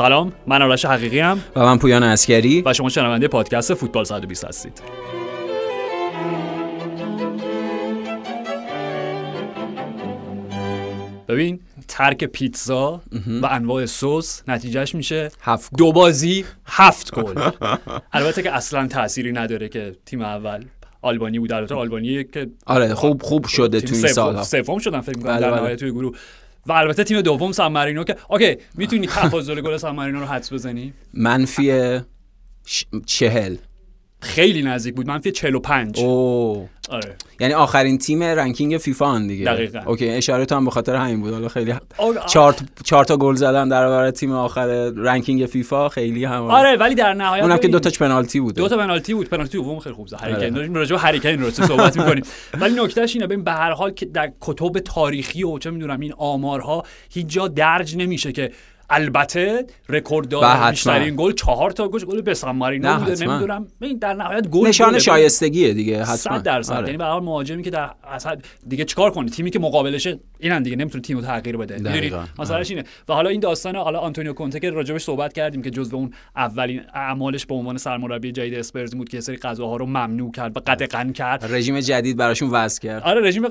سلام من آرش حقیقی‌ام و من پویان عسکری و شما شنونده پادکست فوتبال 120 هستید. ببین ترک پیتزا و انواع سس نتیجهش میشه هفت دو بازی هفت گل. البته که اصلا تأثیری نداره که تیم اول آلبانی بود. البته آلبانی که آره خوب خوب شده تیم تو این سوم سالها. سوم شدن فکر می‌کنم بله، در بله. نهایت توی گروه. و البته تیم دوم سان مارینو که اوکی می‌تونی تفاضل گل سان مارینو رو حدس بزنی؟ منفی ش... چهل. خیلی نزدیک بود. منفی 45 او آره. یعنی آخرین تیم ranking فیفا هن دیگه. دقیقاً. اوکی اشاره تو هم به خاطر همین بود. حالا خیلی آره. چهار چهار تا گل زدن در برابر تیم آخر ranking فیفا خیلی هم آره ولی در نهایت اونم که دو تاش پنالتی بوده. دو تا پنالتی بود. پنالتی دوم خیلی خوب زد. هری آره. داریم راجع به هری کین رو صحبت می‌کنیم. ولی نکتهش اینه ببین به هر حال که در کتب تاریخی و چه می‌دونم این آمارها هیچ جا درج نمیشه که البته رکورددار. بیشترین گل چهار تا گل گل به سان مارینو نه، بوده. نمی‌دونم. ببین در نهایت گل نشان گله. شایستگیه دیگه حتما. 100 درصد. آره. یعنی به هر مهاجمی که در اصل دیگه چیکار کنه؟ تیمی که مقابلشه اینن دیگه نمی‌تونه تیمو تغییر بده. دقیقاً. مسئلهش اینه. و حالا این داستان حالا آنتونیو کونته که راجبش صحبت کردیم که جزو اون اولین اعمالش به عنوان سرمربی جدید اسپرز بود که سری غذاها رو ممنوع کرد و قدغن کرد. رژیم جدید براشون وضع کرد. آره رژیم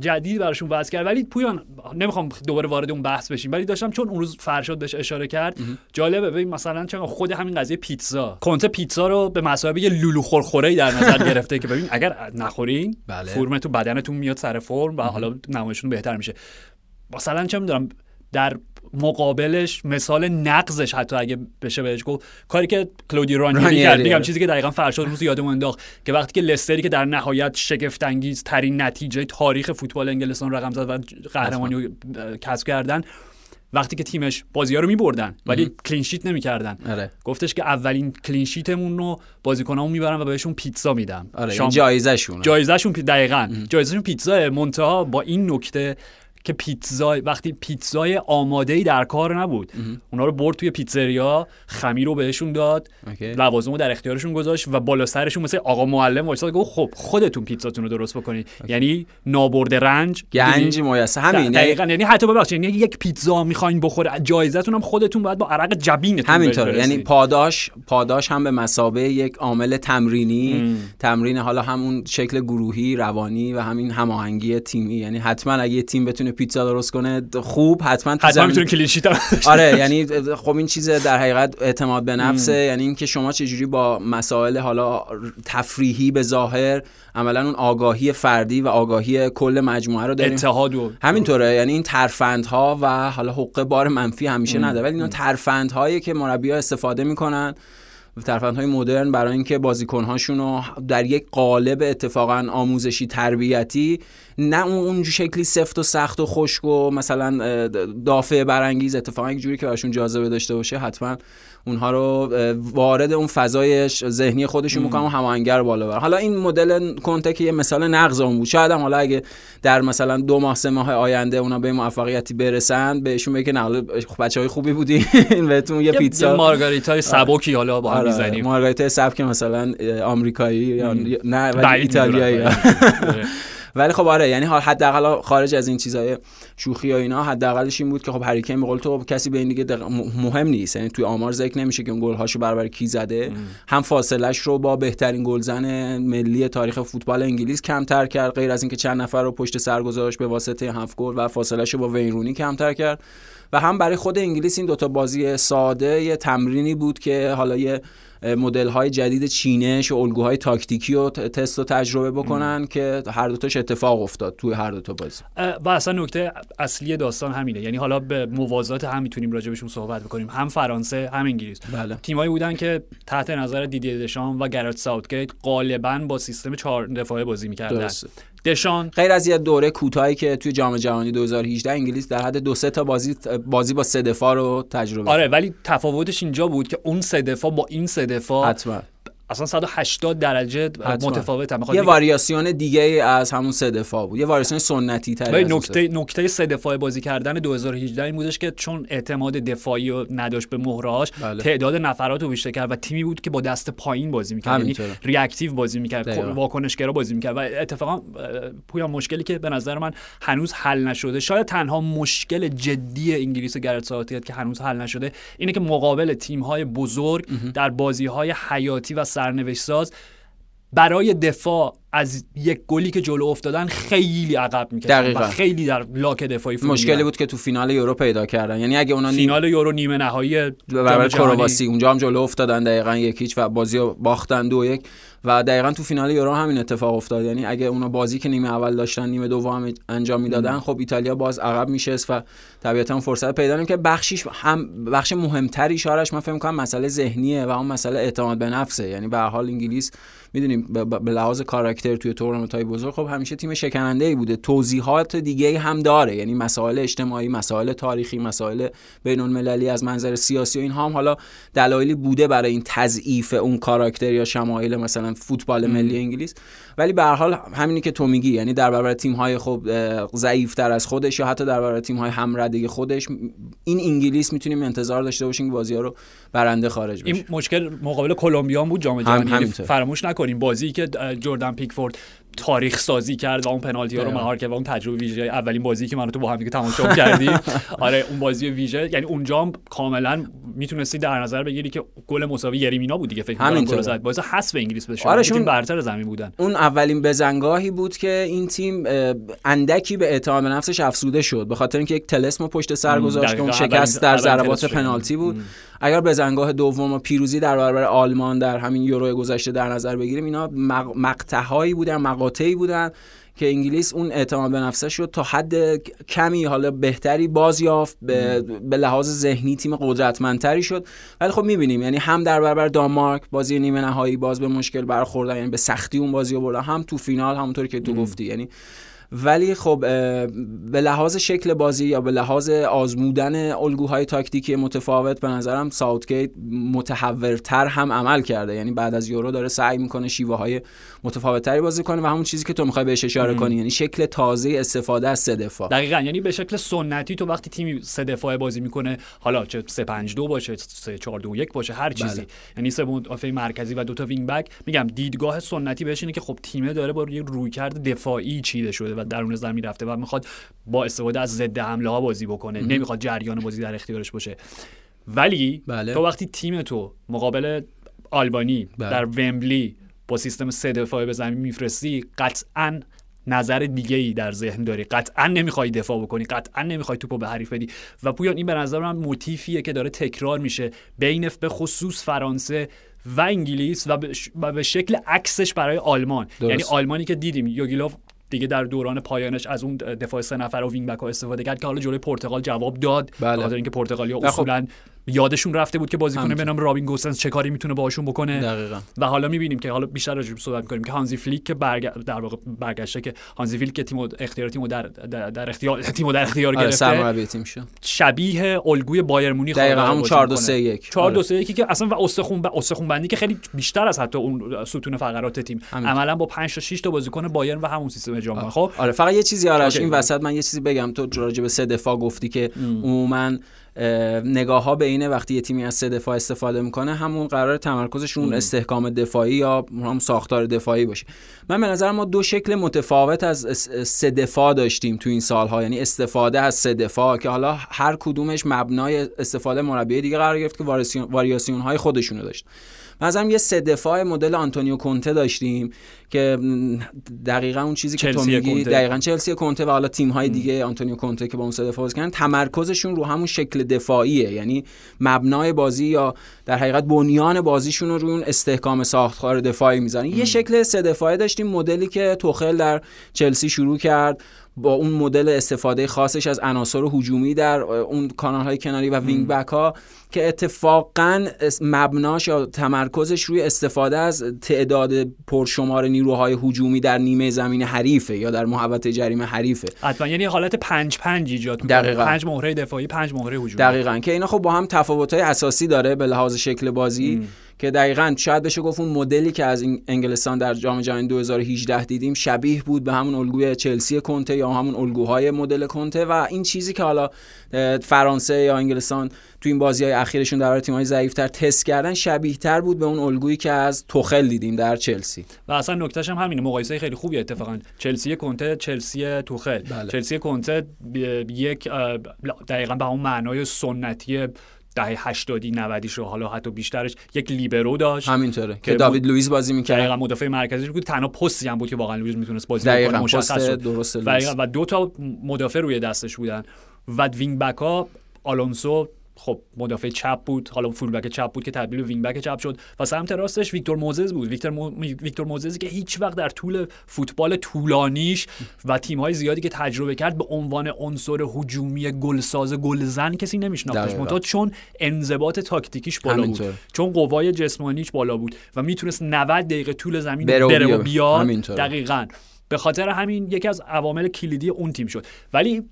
جدید براشون وضع کرد. ولی پویان نمی‌خوام دوباره وارد اون بحث بشیم ولی داشتم چون اون روز فرشاد بهش اشاره کرد جالبه ببین مثلا چون خود همین قضیه پیتزا کنته پیتزا رو به مسابقه یه لولو خورخوره در نظر گرفته که ببین اگر نخورین بله. فرم تو بدنتون میاد سر فرم و حالا نمایشتون بهتر میشه مثلا چه می‌دونم در مقابلش مثال نقضش حتی اگه بشه بهش گفت کاری که کلودی رانیری کرد میگم. چیزی که دقیقا فرشاد روز یادمون انداخت که وقتی که لستری که در نهایت شگفت انگیز ترین نتیجه تاریخ فوتبال انگلستان رقم زد و قهرمانی کسب کردن وقتی که تیمش بازی ها رو میبردن ولی clean sheet نمی‌کردن. آره. گفتش که اولین clean sheet مون رو بازیکنامون می‌برن و بهشون پیتزا میدم آره شام- جایزهشون پی... دقیقا. جایزهشون پیتزا منتها با این نکته که پیتزا وقتی پیتزای آماده ای در کار نبود. اونا رو برد توی pizzeria خمیر رو بهشون داد. لوازم رو در اختیارشون گذاشت و بالا سرشون مثل آقا معلم وایساد گفت خب خودتون پیتزاتون رو درست بکنید یعنی نابرد رنج گنج میسر همین یعنی دقیقا. یعنی حتی ببخشید یعنی یک پیتزا می‌خواین بخوره جایزتون هم خودتون باید با عرق جبینتون همینطوره. یعنی پاداش پاداش هم به مسابه یک عامل تمرینی. تمرین حالا همون شکل گروهی روانی و همین هماهنگی تیمی. یعنی حتما اگه تیم بتونه پیتزا درست کنه خوب حتما تو حتما می‌تونه کلین شیت آره یعنی خب این چیز در حقیقت اعتماد به نفسه یعنی اینکه شما چجوری با مسائل حالا تفریحی به ظاهر عملا اون آگاهی فردی و آگاهی کل مجموعه رو داریم. اتحاد و همینطوره یعنی این ترفندها و حالا حقه بار منفی همیشه نداره ولی اینا ترفندهایی که مربی‌ها استفاده می‌کنن ترفندهای مدرن برای اینکه بازیکن‌هاشون رو در یک قالب اتفاقا آموزشی تربیتی نه اون شکلی سفت و سخت و خشک و مثلا دافع برانگیز اتفاقا یک جوری که براشون جاذبه داشته باشه حتما اونها رو وارد اون فضای ذهنی خودشون می‌کنن و هماهنگر بالا بر حالا این مدل کنته که یه مثال نقض اون بود. شاید هم حالا اگه در مثلا دو ماه سه ماه آینده اونا به موفقیتی برسن بهشون بگه نه بچه های خوبی بودین. بهتون یه پیتزا. مارگاریتای سبکی حالا با هم آره، می‌زنیم. مارگاریتا سبک مثلا آمریکایی یا نه ولی ایتالیایی. آره. ولی خب آره یعنی حداقل خارج از این چیزای شوخی و اینا حداقلش این بود که خب هری کین به قول تو کسی به این دیگه دق- مهم نیست. یعنی توی آمار ذکر نمیشه که اون گل هاشو برابر کی زده. هم فاصلش رو با بهترین گلزن ملی تاریخ فوتبال انگلیس کمتر کرد غیر از اینکه چند نفر رو پشت سر گذاشت به واسطه هفت گل و فاصلش رو با ویرونی کمتر کرد. و هم برای خود انگلیس این دوتا بازی ساده یه تمرینی بود که حالا یه مدل های جدید چینش و الگوهای تاکتیکی و تست و تجربه بکنن که هر دوتاش اتفاق افتاد توی هر دوتا بازی. اه، و اصلا نکته اصلی داستان همینه. یعنی حالا به موازات هم می‌تونیم راجبشون صحبت بکنیم. هم فرانسه هم انگلیس. بله. تیمایی بودن که تحت نظر دیدی دشان و گرات ساوتگیت غالبا با سیستم چهار دفاعه بازی می‌کردن. درسته. دشان. غیر از یه دوره کوتاهی که توی جام جهانی 2018 انگلیس در حد دو سه تا بازی بازی با سه دفاع رو تجربه آره ولی تفاوتش اینجا بود که اون سه دفاع با این سه دفاع حتما. اصلا 180 درجه متفاوت هم یه واریاسیون دیگه از همون سه دفاع بود. یه واریاسیون سنتی تر نکته نکته سه دفاع بازی کردن 2018 این بودش که چون اعتماد دفاعی رو نداشت به مهرهاش بله. تعداد نفرات رو بیشتر کرد و تیمی بود که با دست پایین بازی می‌کرد. یعنی ریاکتیو بازی می‌کرد واکنشگرا بازی می‌کرد. و اتفاقا پویا مشکلی که به نظر من هنوز حل نشده. شاید تنها مشکل جدی انگلیس گرت که هنوز حل نشده اینه که مقابل تیم های بزرگ در بازی های حیاتی و سرنوشت ساز برای دفاع از یک گلی که جلو افتادن خیلی عقب می‌کردن و خیلی در لاک دفاعی مشکلی بود که تو فینال یورو پیدا کردن. یعنی اگه اونا فینال یورو نیمه نهایی برابر کرواسی اونجا هم جلو افتادن دقیقا یکیچ و بازی رو باختن دو یک. و دقیقا تو فینال یورو همین اتفاق افتاد. یعنی اگه اونا بازی که نیمه اول داشتن نیمه دوم انجام می‌دادن خب ایتالیا باز عقب میشست و طبیعتا فرصت پیدا که بخشیش هم بخش مهمتری شارش من فکر می‌کنم مسئله ذهنیه و اون مسئله اعتماد به نفسه. یعنی به حال انگلیس می‌دونیم به لحاظ کاراکتر توی تورنمنت های بزرگ خب همیشه تیم شکننده ای بوده. توضیحات دیگه هم داره. یعنی مسائل اجتماعی مسائل تاریخی مسائل بین المللی از منظر سیاسی و این هم حالا دلایلی بوده برای این تضعیف اون کاراکتر یا شمایل مثلا فوتبال ملی انگلیس. ولی به هر حال همینی که تو میگی یعنی در برابر تیم های خب ضعیفتر از خودش یا حتی در برابر تیم های همردگی خودش این انگلیس می‌تونیم انتظار داشته باشیم که بازی ها رو برنده خارج بشه. این مشکل مقابل کلمبیا بود جام جهانی. فراموش نکنیم بازی که جردن پیکفورد تاریخ سازی کرد و اون پنالتی ها رو مهار کرد و اون تجربه ویژه اولین بازی که من تو با هم دیگه تماشا کردیم آره اون بازی ویژه. یعنی اونجا کاملا می‌تونستی در نظر بگیری که گل مساوی یریمینا بود دیگه فکر کنم گل زد. باعث حذف انگلیس بشه. آره تیم برتر زمین بودن. اون اولین بزنگاهی بود که این تیم اندکی به اعتماد به نفسش افسوده شد. به خاطر اینکه یک تلسم پشت سر گذاشت که اون شکست در ضربات پنالتی بود. اگر بزنگاه دوم و پیروزی در برابر آلمان در همین یورو گذشته در نظر بگیریم اینا مقطعهایی بودن مقاطعی بودن که انگلیس اون اعتماد به نفسه شد تا حد کمی حالا بهتری باز یافت به, به لحاظ ذهنی تیم قدرتمندتری شد. ولی خب می‌بینیم یعنی هم در برابر دانمارک بازی نیمه نهایی باز به مشکل برخوردن یعنی به سختی اون بازی رو بردن هم تو فینال همونطوری که تو گفتی. یعنی ولی خب به لحاظ شکل بازی یا به لحاظ آزمودن الگوهای تاکتیکی متفاوت به نظرم ساوتگیت متحورتر هم عمل کرده. یعنی بعد از یورو داره سعی می‌کنه شیوه های متفاوتتری بازی کنه و همون چیزی که تو می‌خوای بهش اشاره کنی یعنی شکل تازه استفاده از سه دفاع. دقیقا. یعنی به شکل سنتی تو وقتی تیمی سه دفاع بازی می‌کنه حالا چه 3 5 2 باشه 3 4 2 1 باشه هر چیزی. بله. یعنی سه مدافع مرکزی و دو تا وینگ بک. میگم دیدگاه سنتی بهش اینه که خب تیمه داره با یه رویکرد دفاعی چیده شده. و درون زمین رفته و می‌خواد با استفاده از ضد حمله ها بازی بکنه. نمی‌خواد جریان بازی در اختیارش باشه. ولی بله. تو وقتی تیم تو مقابل آلبانی بله. در ومبلی با سیستم سه دفاعه به زمین میفرستی قطعا نظر دیگه ای در ذهن داری. قطعا نمی‌خوای دفاع بکنی قطعا نمی‌خوای توپو به حریف بدی. و پویان این به نظر من موتیفیه که داره تکرار میشه بین به خصوص فرانسه و انگلیس و به شکل عکسش برای آلمان. یعنی آلمانی که دیدیم یوگی لوو دیگه در دوران پایانش از اون دفاع سه نفره و wing back ها استفاده کرد که حالا جلوی پرتغال جواب داد بله. خاطر اینکه پرتغالیا خب اصولا یادشون رفته بود که بازیکن به نام رابین گوسنس چه کاری می‌تونه باهاشون بکنه. دقیقا. و حالا می‌بینیم که حالا بیشتر راجع صحبت می‌کنیم که هانزی فلیک که برگ... در واقع برگشته که هانزی فلیک که تیم اختیار تیمو در در, اختیار تیمو در اختیار آره، گرفته تیم شد. شبیه الگوی بایر مونیخ دقیقاً همون 4 2 3 1 4 2 3 1 که اصلا و استخون ب... استخون بندی که خیلی بیشتر از حتی اون ستون فقرات تیم. عملا با 5 تا 6 تا بازیکن بایرن و همون سیستم اجرا خب آره فقط یه چیزی آرش این وسط من یه چیزی بگم. تو راجع به سه دفاع گفتی که عموما نگاه ها به اینه وقتی یه تیمی از سه دفاع استفاده می‌کنه همون قرار تمرکزشون استحکام دفاعی یا هم ساختار دفاعی باشه. من به نظر ما دو شکل متفاوت از سه دفاع داشتیم تو این سالها. یعنی استفاده از سه دفاع که حالا هر کدومش مبنای استفاده مربی دیگه قرار گرفت که واریاسیون های خودشونو داشت. مثلا یه سه دفاع مدل آنتونیو کونته داشتیم که دقیقا اون چیزی که تو میگی دقیقا چلسی کونته و حالا تیم های دیگه آنتونیو کونته که با اون سه دفاع کردن تمرکزشون رو همون شکل دفاعیه. یعنی مبنای بازی یا در حقیقت بنیان بازیشون رو روی اون استحکام ساختار دفاعی می‌ذارن. یه شکل سه دفاعی داشتیم مدلی که توخل در چلسی شروع کرد با اون مدل استفاده خاصش از عناصر هجومی در اون کانال های کناری و wing back ها که اتفاقا مبناش یا تمرکزش روی استفاده از تعداد پرشمار نیروهای هجومی در نیمه زمین حریفه یا در محوطه جریمه حریفه. حتما. یعنی حالت 5 5 ایجاد می‌کنه. دقیقاً. پنج مهره دفاعی پنج مهره هجومی. دقیقاً. که اینا خب با هم تفاوت‌های اساسی داره به لحاظ شکل بازی. ام. که دقیقا شاید بشه گفت اون مدلی که از انگلستان در جام جهانی 2018 دیدیم شبیه بود به همون الگوی چلسی کنته یا همون الگوهای مدل کنته و این چیزی که حالا فرانسه یا انگلستان تو این بازی های اخیرشون در تیم‌های ضعیف‌تر تست کردن شبیه تر بود به اون الگویی که از توخل دیدیم در چلسی. و اصلا نکتهش هم همینه مقایسه خیلی خوبی اتفاقا. چلسی کنته چلسی توخل. بله. چلسی کنته یک دقیقا به اون معنای سنتی دهه 80 90 رو حالا حتی بیشترش. یک لیبرو داشت. همینطوره. که داوید لوئیس بازی می‌کرد. دقیقاً مدافع مرکزی بود. تنها پستی هم بود که واقعا لوئیس می‌تونست بازی کنه مشخص درست و دو تا مدافع روی دستش بودن. و wing back ها آلونسو خب مدافع چپ بود حالا full back چپ بود که تبدیل به wing back چپ شد و سمت راستش ویکتور موزز بود. ویکتور مو... ویکتور موززی که هیچ وقت در طول فوتبال طولانیش و تیم زیادی که تجربه کرد به عنوان عنصر هجومی گلساز گلزن کسی نمیشناختش منتها چون انضباط تاکتیکیش بالا بود. چون قوای جسمانیش بالا بود و می‌تونست 90 دقیقه طول زمین بره و بیاد. دقیقاً. به خاطر همین یکی از عوامل کلیدی اون تیم شد. ولی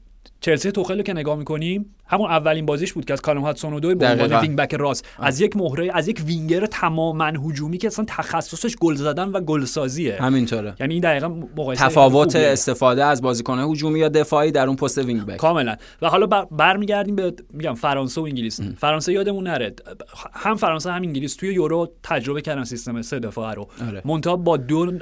چلسی توخل که نگاه می‌کنیم همون اولین بازیش بود که از کالوم هاتسون به عنوان wing back راست. از یک مهره از یک وینگر تماما هجومی که اصلا تخصصش گل زدن و گل سازیه. همینطوره. یعنی این دقیقا مقایسه تفاوت استفاده از بازیکن هجومی یا دفاعی در اون پست wing back. کاملا. و حالا برمیگردیم به میگم فرانسه و انگلیس. ام. فرانسه یادمون نره. هم فرانسه هم انگلیس توی یورو تجربه کردن سیستم سه دفاعه رو. آره. با دو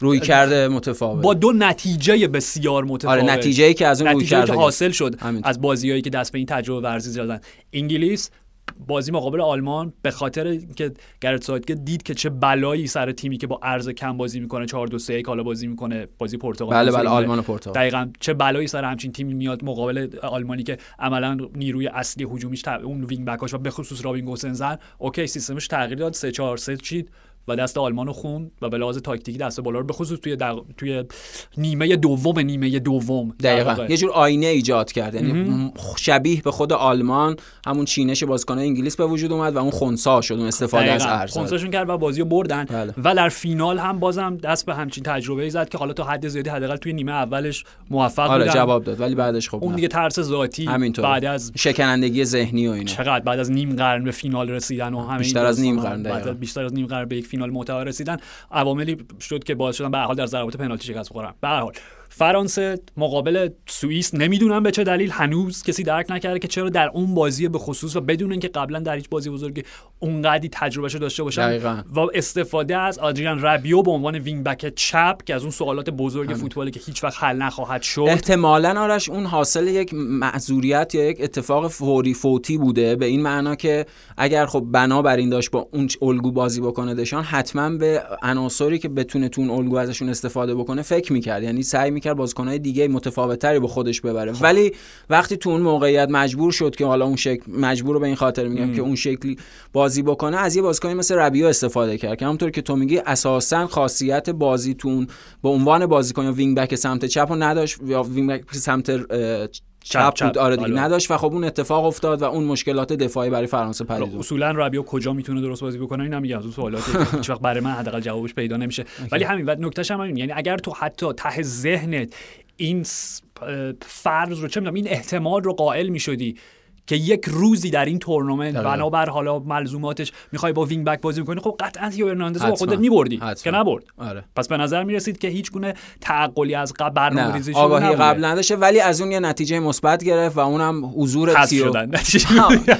رویکرد متفاوت. با دو نتیجه بسیار متفاوت. آره نتیجه ای که از اون رویکردا که حاصل شد از بازیایی که دست به این تجربه‌ورزی زدن. انگلیس بازی مقابل آلمان به خاطر که گرت ساوتگیت دید که چه بلایی سر تیمی که با عرض کم بازی می‌کنه 4 2 3 حالا بازی می‌کنه بازی پرتغال بله بله آلمان و پرتغال. دقیقاً چه بلایی سر همچین تیمی میاد مقابل آلمانی که عملا نیروی اصلی هجومیش اون wing back اش و به خصوص رابین گوسنزه اوکی سیستمش تغییر داد 3 4 3 چید. و دست آلمان رو خون و به لحاظ تاکتیکی دست بالا رو به خصوص توی توی نیمه دوم نیمه دوم. دقیقا. یه جور آینه ایجاد کرد. یعنی شبیه به خود آلمان همون چینش بازیکن انگلیس به وجود اومد و اون خونسا شد اون استفاده از ارز خونساشون کرد و بازی رو بردن. بله. و در فینال هم بازم دست به همچین تجربه ای زد که حالا تا حد زیادی حداقل توی نیمه اولش موفق آره جواب داد ولی بعدش خب اون دیگه ترس ذاتی همینطور. بعد از شکنندگی ذهنی و اینا. چقدر؟ بعد از نیم قرن به فینال رسیدن و همین بیشتر از نیم قرن بیشتر از نیم قرن به یک فینال معتبر رسیدن عواملی شد که باعث شدن به حال در ضربات پنالتی شکست بخورن. به حال فرانسه مقابل سوئیس نمی‌دونم به چه دلیل هنوز کسی درک نکرده که چرا در اون بازی به خصوص و بدون اینکه قبلا در هیچ بازی بزرگی اونقدی تجربهشو داشته باشن و استفاده از آدریان ربیو به عنوان wing back چپ که از اون سوالات بزرگ فوتبالی که هیچ وقت حل نخواهد شد. احتمالا آرش اون حاصل یک معذوریت یا یک اتفاق فوری فوتی بوده به این معنا که اگر خب بنا بر این داشت با اون الگو بازی بکنه دشان حتما به عناصری که بتونه تو اون الگو ازشون استفاده بکنه فکر می‌کرد. یعنی سعی می‌کرد بازیکنهای دیگه متفاوتتری به خودش ببره خب. ولی وقتی تو اون موقعیت مجبور شد که حالا اون شکل مجبور رو به این خاطر میگم که اون شکلی بازی بکنه از یه بازیکنی مثل ربیو استفاده کرد که همونطور که تو میگی اساسا خاصیت بازی تو اون به عنوان بازیکن یا wing back سمت چپ رو نداشت یا wing back سمت چپ, چپ بود. آره دیگه. نداشت و خب اون اتفاق افتاد و اون مشکلات دفاعی برای فرانسه پدید اصولا ربیو کجا می‌تونه درست بازی بکنه اینا میگم از اون سوالاتی هیچ وقت برای من حداقل جوابش پیدا نمیشه. ولی همین و نکتهش هم همین. یعنی اگر تو حتی ته ذهنت این فرض رو چه می‌دونم این احتمال رو قائل می‌شدی که یک روزی در این تورنمنت بنابر حالا ملزوماتش می‌خوای با wing back بازی کنی خب قطعا تئو هرناندز با خودت میبردی که نبرد. آره. پس به نظر می‌رسید که هیچ گونه تعقلی از قبل برنامه‌ریزی آگاهی قبل نداشته ولی از اون یه نتیجه مثبت گرفت و اونم حضور تیو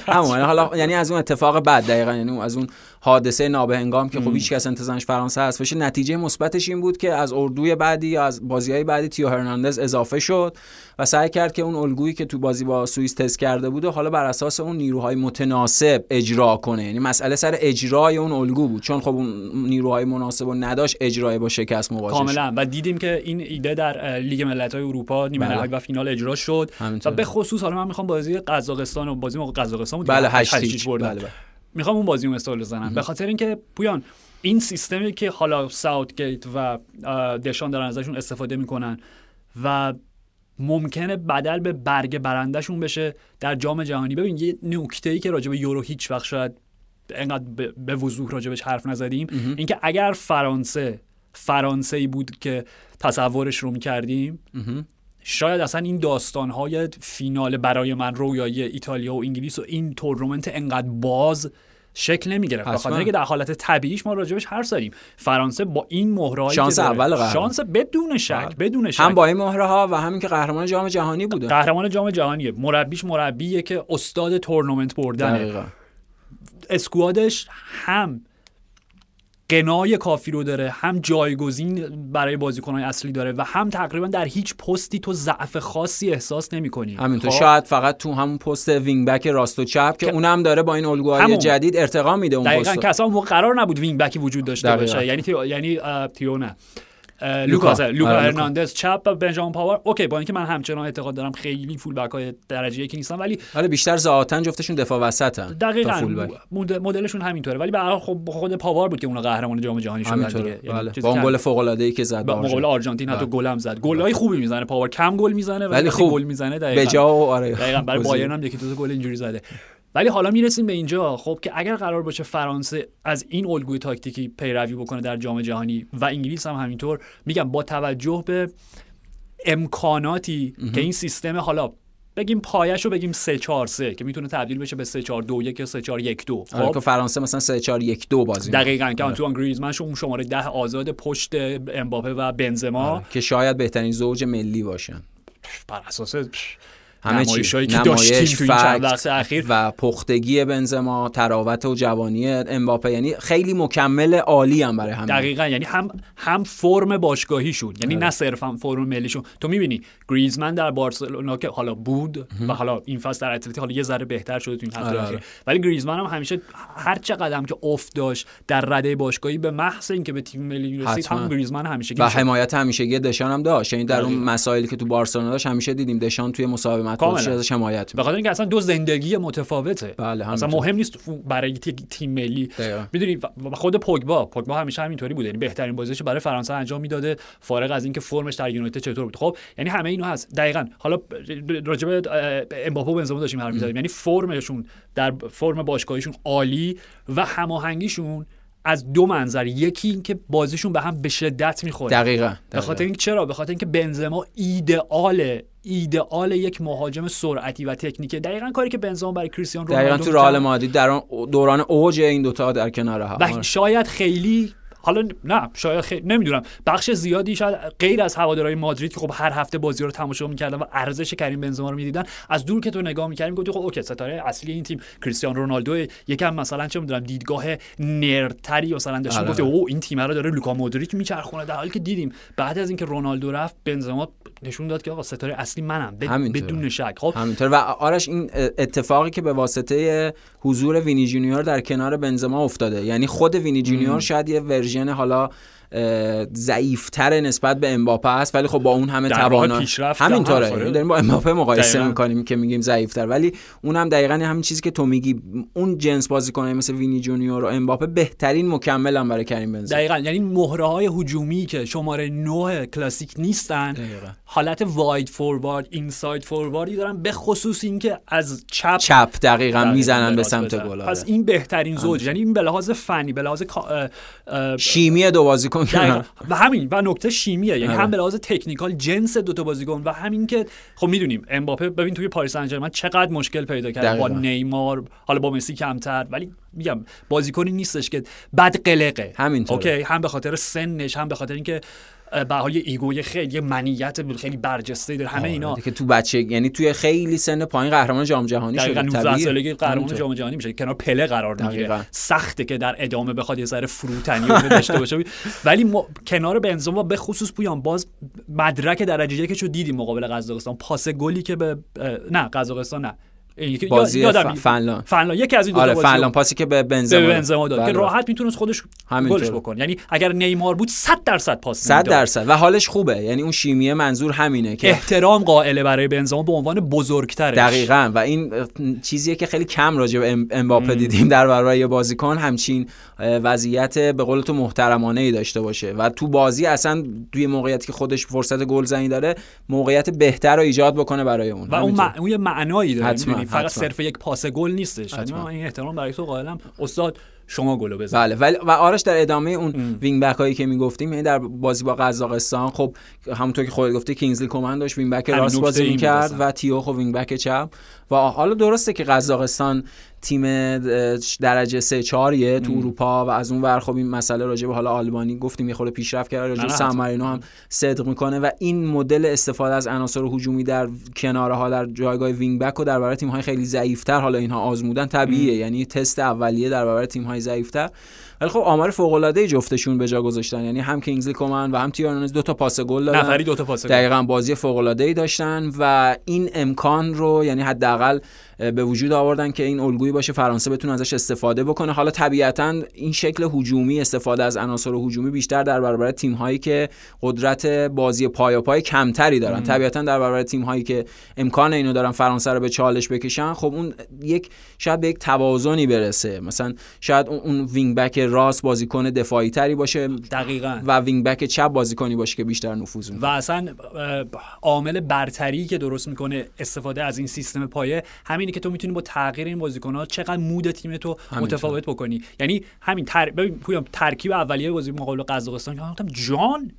همون حالا یعنی از اون اتفاق بعد دقیقا یعنی از اون حادثه نابهنگام که خب هیچ کس انتظارش فرانسه هست. باشه نتیجه مثبتش این بود که از اردوی بعدی از بازیهای بعدی تیو هرناندز اضافه شد و سعی کرد که اون الگویی که تو بازی با سوئیس تست کرده بود و حالا بر اساس اون نیروهای متناسب اجرا کنه. یعنی مسئله سر اجرای اون الگو بود. چون خب اون نیروهای مناسب و نداشت اجرای با شکست مواجه کاملا. و دیدیم که این ایده در لیگ ملت‌های اروپا نیمه بله. نهایی و فینال اجرا شد. و به خصوص حالا من می‌خوام بازی قزاقستان و بازی موقع قزاقستان بود بله 8 بله بله. می‌خوام اون بازی مثال بزنم. به خاطر اینکه پویان این سیستمی که حالا گیت و دشان دارن ازشون استفاده می‌کنن و ممکنه بدل به برگ برندشون بشه در جام جهانی. ببین یه نکته ای که راجع به یورو هیچ وقت شاید انقدر به وضوح راجبش حرف نزدیم اینکه اگر فرانسه فرانسه ای بود که تصورش رو می‌کردیم شاید اصلا این داستانهای فینال برای من رویایی ایتالیا و انگلیس و این تورنمنت انقدر باز شکل نمی‌گرفت. حتما. بخاطر اینکه در حالت طبیعیش ما راجبش حرف زدیم. فرانسه با این مهرهایی شانس اول قهرمان. شانس بدون شک بله. بدون شک. هم با این مهره ها و همین که قهرمان جام جهانی بوده. قهرمان جام جهانیه مربیش مربیه که استاد تورنمنت بردنه. دقیقا. squad ش هم غنای کافی رو داره هم جایگزین برای بازیکنهای اصلی داره و هم تقریبا در هیچ پستی تو ضعف خاصی احساس نمی‌کنی همینطور خب؟ شاید فقط تو همون پست wing back راست و چپ که که- اونم داره با این الگوهای همون. جدید ارتقا میده اون دقیقا پست که اصلا قرار نبود wing back ی وجود داشته دقیقاً. باشه یعنی تئو یعنی اه، تئو نه اه، لوکا. لوکا لوکا آره، لوکا. هرناندز. چپ و بنجامین پاوار. okay با اینکه من همچنان اعتقاد دارم خیلی full back های درجه یکی نیستن ولی حالا بیشتر ذاتا جفتشون دفاع وسطن دقیقاً مدلشون همینطوره. ولی به هر خب خود پاوار بود که اون قهرمان جام جهانی شدن دیگه. یعنی بله. با اون گل فوق العاده ای که زد با. مقابل آرژانتین. حتی بله. گل هم زد گلای خوبی می‌زنه. پاوار کم گل می‌زنه ولی, خوب. گل می‌زنه به دقیقاً. جا و آره. دقیقاً برای. بایرن هم یکی دو تا گل اینجوری زده. ولی حالا می‌رسیم به اینجا. خب که اگر قرار باشه فرانسه از این الگوی تاکتیکی پیروی بکنه در جام جهانی و انگلیس هم همینطور میگم با توجه به امکاناتی که این سیستم حالا بگیم پایش رو بگیم 3 4 3 که می‌تونه تبدیل بشه به 3 4 2 1 یا 3 4 1 2 آره خب؟ که فرانسه مثلا 3 4 1 2 بازی. دقیقاً که آنتوان گریزمن شون شماره 10 آزاد پشت امباپه و بنزما. آره. که شاید بهترین زوج ملی باشن. بر اساس همه چی. که نمایش داشتیم تو این چند فکت وقت اخیر. و پختگی بنزما تراوت و جوانی امباپه. یعنی خیلی مکمل عالی هم برای همه. دقیقا. یعنی هم هم فرم باشگاهیشون. یعنی نه صرفا فرم ملیشون. تو می‌بینی گریزمن در بارسلونا که حالا بود و حالا این فصل در اتلتیک حالا یه ذره بهتر شده تو این هفته آره، آره. ولی گریزمن هم همیشه هر چه قدم که افت داشت در رده باشگاهی به محض اینکه به تیم ملی رسید. هم گریزمن همیشه و حمایت همیشگی دشان هم داشت. یعنی در اون. مسائلی که تو بارسلونا داشت همیشه دیدیم دشان توی مصاحبه مطبوعاتش ازش حمایت به. خاطر اینکه اصلا دو زندگی متفاوته. بله اصلا. مهم نیست برای تی- تیم ملی. دقیقاً. می‌دونی و خود پوگبا پوگبا همیشه همینطوری بوده یعنی بهترین بازیش برای فرانسه انجام می‌داده فارغ از اینکه فرمش در یونایتد چطور بود. خب یعنی همه اینو هست. دقیقا. حالا راجع به اه، امباپه و بنزما داشتیم حرف می‌زدیم. یعنی فرمشون در فرم باشگاهیشون عالی و هماهنگیشون از دو منظر. یکی این که بازیشون به هم به شدت می‌خوره. دقیقا به خاطر اینکه چرا؟ به خاطر اینکه بنزما ایدئال ایدئال یک مهاجم سرعتی و تکنیکه. دقیقا کاری که بنزما برای کریستیانو دقیقا رونالدو تو رئال. مادرید در دوران اوج این دوتا در کنار هم. و شاید خیلی حالا نه شاید خیلی نمی‌دونم. بخش زیادی شاید غیر از هوادارهای مادرید که خب هر هفته بازی رو تماشا می‌کردن و ارزش کریم بنزما رو می‌دیدن از دور که تو نگاه می‌کردیم گفتی خب okay ستاره اصلی این تیم کریستیانو رونالدو یکم مثلا چه می‌دونم دیدگاه nerd تری مثلا داشتیم آره. گفتی او این تیم رو داره لوکا مودریچ میچرخونه. در حالی که دیدیم بعد از اینکه رونالدو رفت بنزما نشون داد که آقا ستاره اصلی منم. بدون شک. خب همینطور و آرش این اتفاقی که به واسطه حضور وینی جونیور در کنار بنزما افتاده یعنی خود وینی جونیور شاید یه version حالا اه، ضعیفتر نسبت به امباپه است ولی خب با اون همه توانا هم همینطوره. یعنی داریم با امباپه مقایسه دقیقاً. می‌کنیم که میگیم ضعیفتر ولی اون هم دقیقا همین چیزی که تو میگی اون جنس بازیکنای مثل وینی جونیور و امباپه بهترین مکملن برای کریم بنزما دقیقا یعنی مهره های هجومی که شماره 9 کلاسیک نیستن دقیقاً. حالت wide forward inside forward ی دارن به خصوص اینکه از چپ چپ دقیقا می‌زنن به سمت. گل پس آره. این بهترین زوج یعنی این به لحاظ فنی به لحاظ شیمی دو بازیکن و همین و نکته شیمیه یعنی آره. هم به لحاظ تکنیکال جنس دوتا بازیکن و همین که خب می‌دونیم امباپه ببین توی پاریس سن ژرمن چقدر مشکل پیدا کرد با. نیمار حالا با مسی کمتر ولی میگم بازیکنی نیستش که بد قلقه همینطوره. okay هم به خاطر سنش هم به خاطر اینکه به حال یه ego ی خیلی یه منیت خیلی برجسته داره همه اینا آره، که تو بچه یعنی توی خیلی سن پایین قهرمان جام جهانی شده دقیقا 19 طبیعیه. سالگی قهرمان. جام جهانی میشه کنار پله قرار می‌گیره. سخته که در ادامه بخواد یه ذره فروتنی رو داشته باشه ولی ما کنار بنزما به خصوص پویان باز مدرک درجه یکش رو دیدیم مقابل قزاقستان پاس گلی که به نه قزاقستان نه بازی یادم ف- فنلاند. فنلاند یکی از این دو آره فنلاند پاسی که به بنزما به. بنزما داد که. راحت می‌تونست خودش. گلش بکنه یعنی اگر نیمار بود 100 درصد پاس صد می‌داد. درصد و حالش خوبه یعنی اون شیمیه منظور همینه که احترام قائله برای بنزما به عنوان بزرگترش دقیقا و این چیزیه که خیلی کم راجع به ام- امباپه دیدیم در برابر یه بازیکن همچین وضعیت به قول تو محترمانه ای داشته باشه و تو بازی اصلا توی موقعیتی که خودش فرصت گلزنی داره موقعیت بهتر رو ایجاد بکنه برای اون و اون. مع... اون یه معنایی داره؟ فقط حتما. صرف یک پاس گل نیستش حتما. حتما این احترام برای تو قائلم استاد شما گلو بزن بله ولی و آرش در ادامه اون ام. وینگ بک هایی که می‌گفتیم یعنی در بازی با قزاقستان خب همونطور که خودت گفتی کینگزلی کومن داشت وینگ بک راست بازی می‌کرد و تیو خب وینگ بک چپ و حالا درسته که قزاقستان تیم درجه 3 4 تو اروپا و از اون ور خب این مسئله راجع به حالا آلبانی گفتیم یه خورده پیشرفت کرده راجع به هم صدق می‌کنه و این مدل استفاده از عناصر هجومی در کناره ها در جایگاه وینگ بک و در برابر تیم های خیلی ضعیفتر حالا اینها آزمودن طبیعیه. یعنی تست اولیه در برابر تیم های ضعیفتر. ولی خب آمار فوق العاده جفتشون به جا گذاشتن. یعنی هم کینگزلی کومن و هم تیارنز دو تا پاس گل دادن. نفری دو تا پاس گل. دقیقاً بازی فوق العاده ای داشتن و این امکان رو یعنی حداقل به وجود آوردن که این الگویی باشه فرانسه بتونه ازش استفاده بکنه. حالا طبیعتا این شکل هجومی استفاده از عناصر هجومی بیشتر در برابر تیم هایی که قدرت بازی پایاپای کمتری دارن. طبیعتا در برابر تیم هایی که امکان اینو دارن فرانسه رو به چالش بکشن خب اون یک شاید به یک توازنی برسه. مثلا شاید اون وینگ بک راست بازیکن دفاعی تری باشه دقیقا. و وینگ بک چپ بازیکنی باشه که بیشتر نفوذ و اصلا عامل برتری که درست می‌کنه استفاده از این سیستم پایه همین اینه که تو می‌تونی با تغییر این بازیکن‌ها چقدر مود تیم تو متفاوت بکنی. یعنی همین تر... ببین ترکیب اولیه بازی مقابل قزاقستان که گفتم جان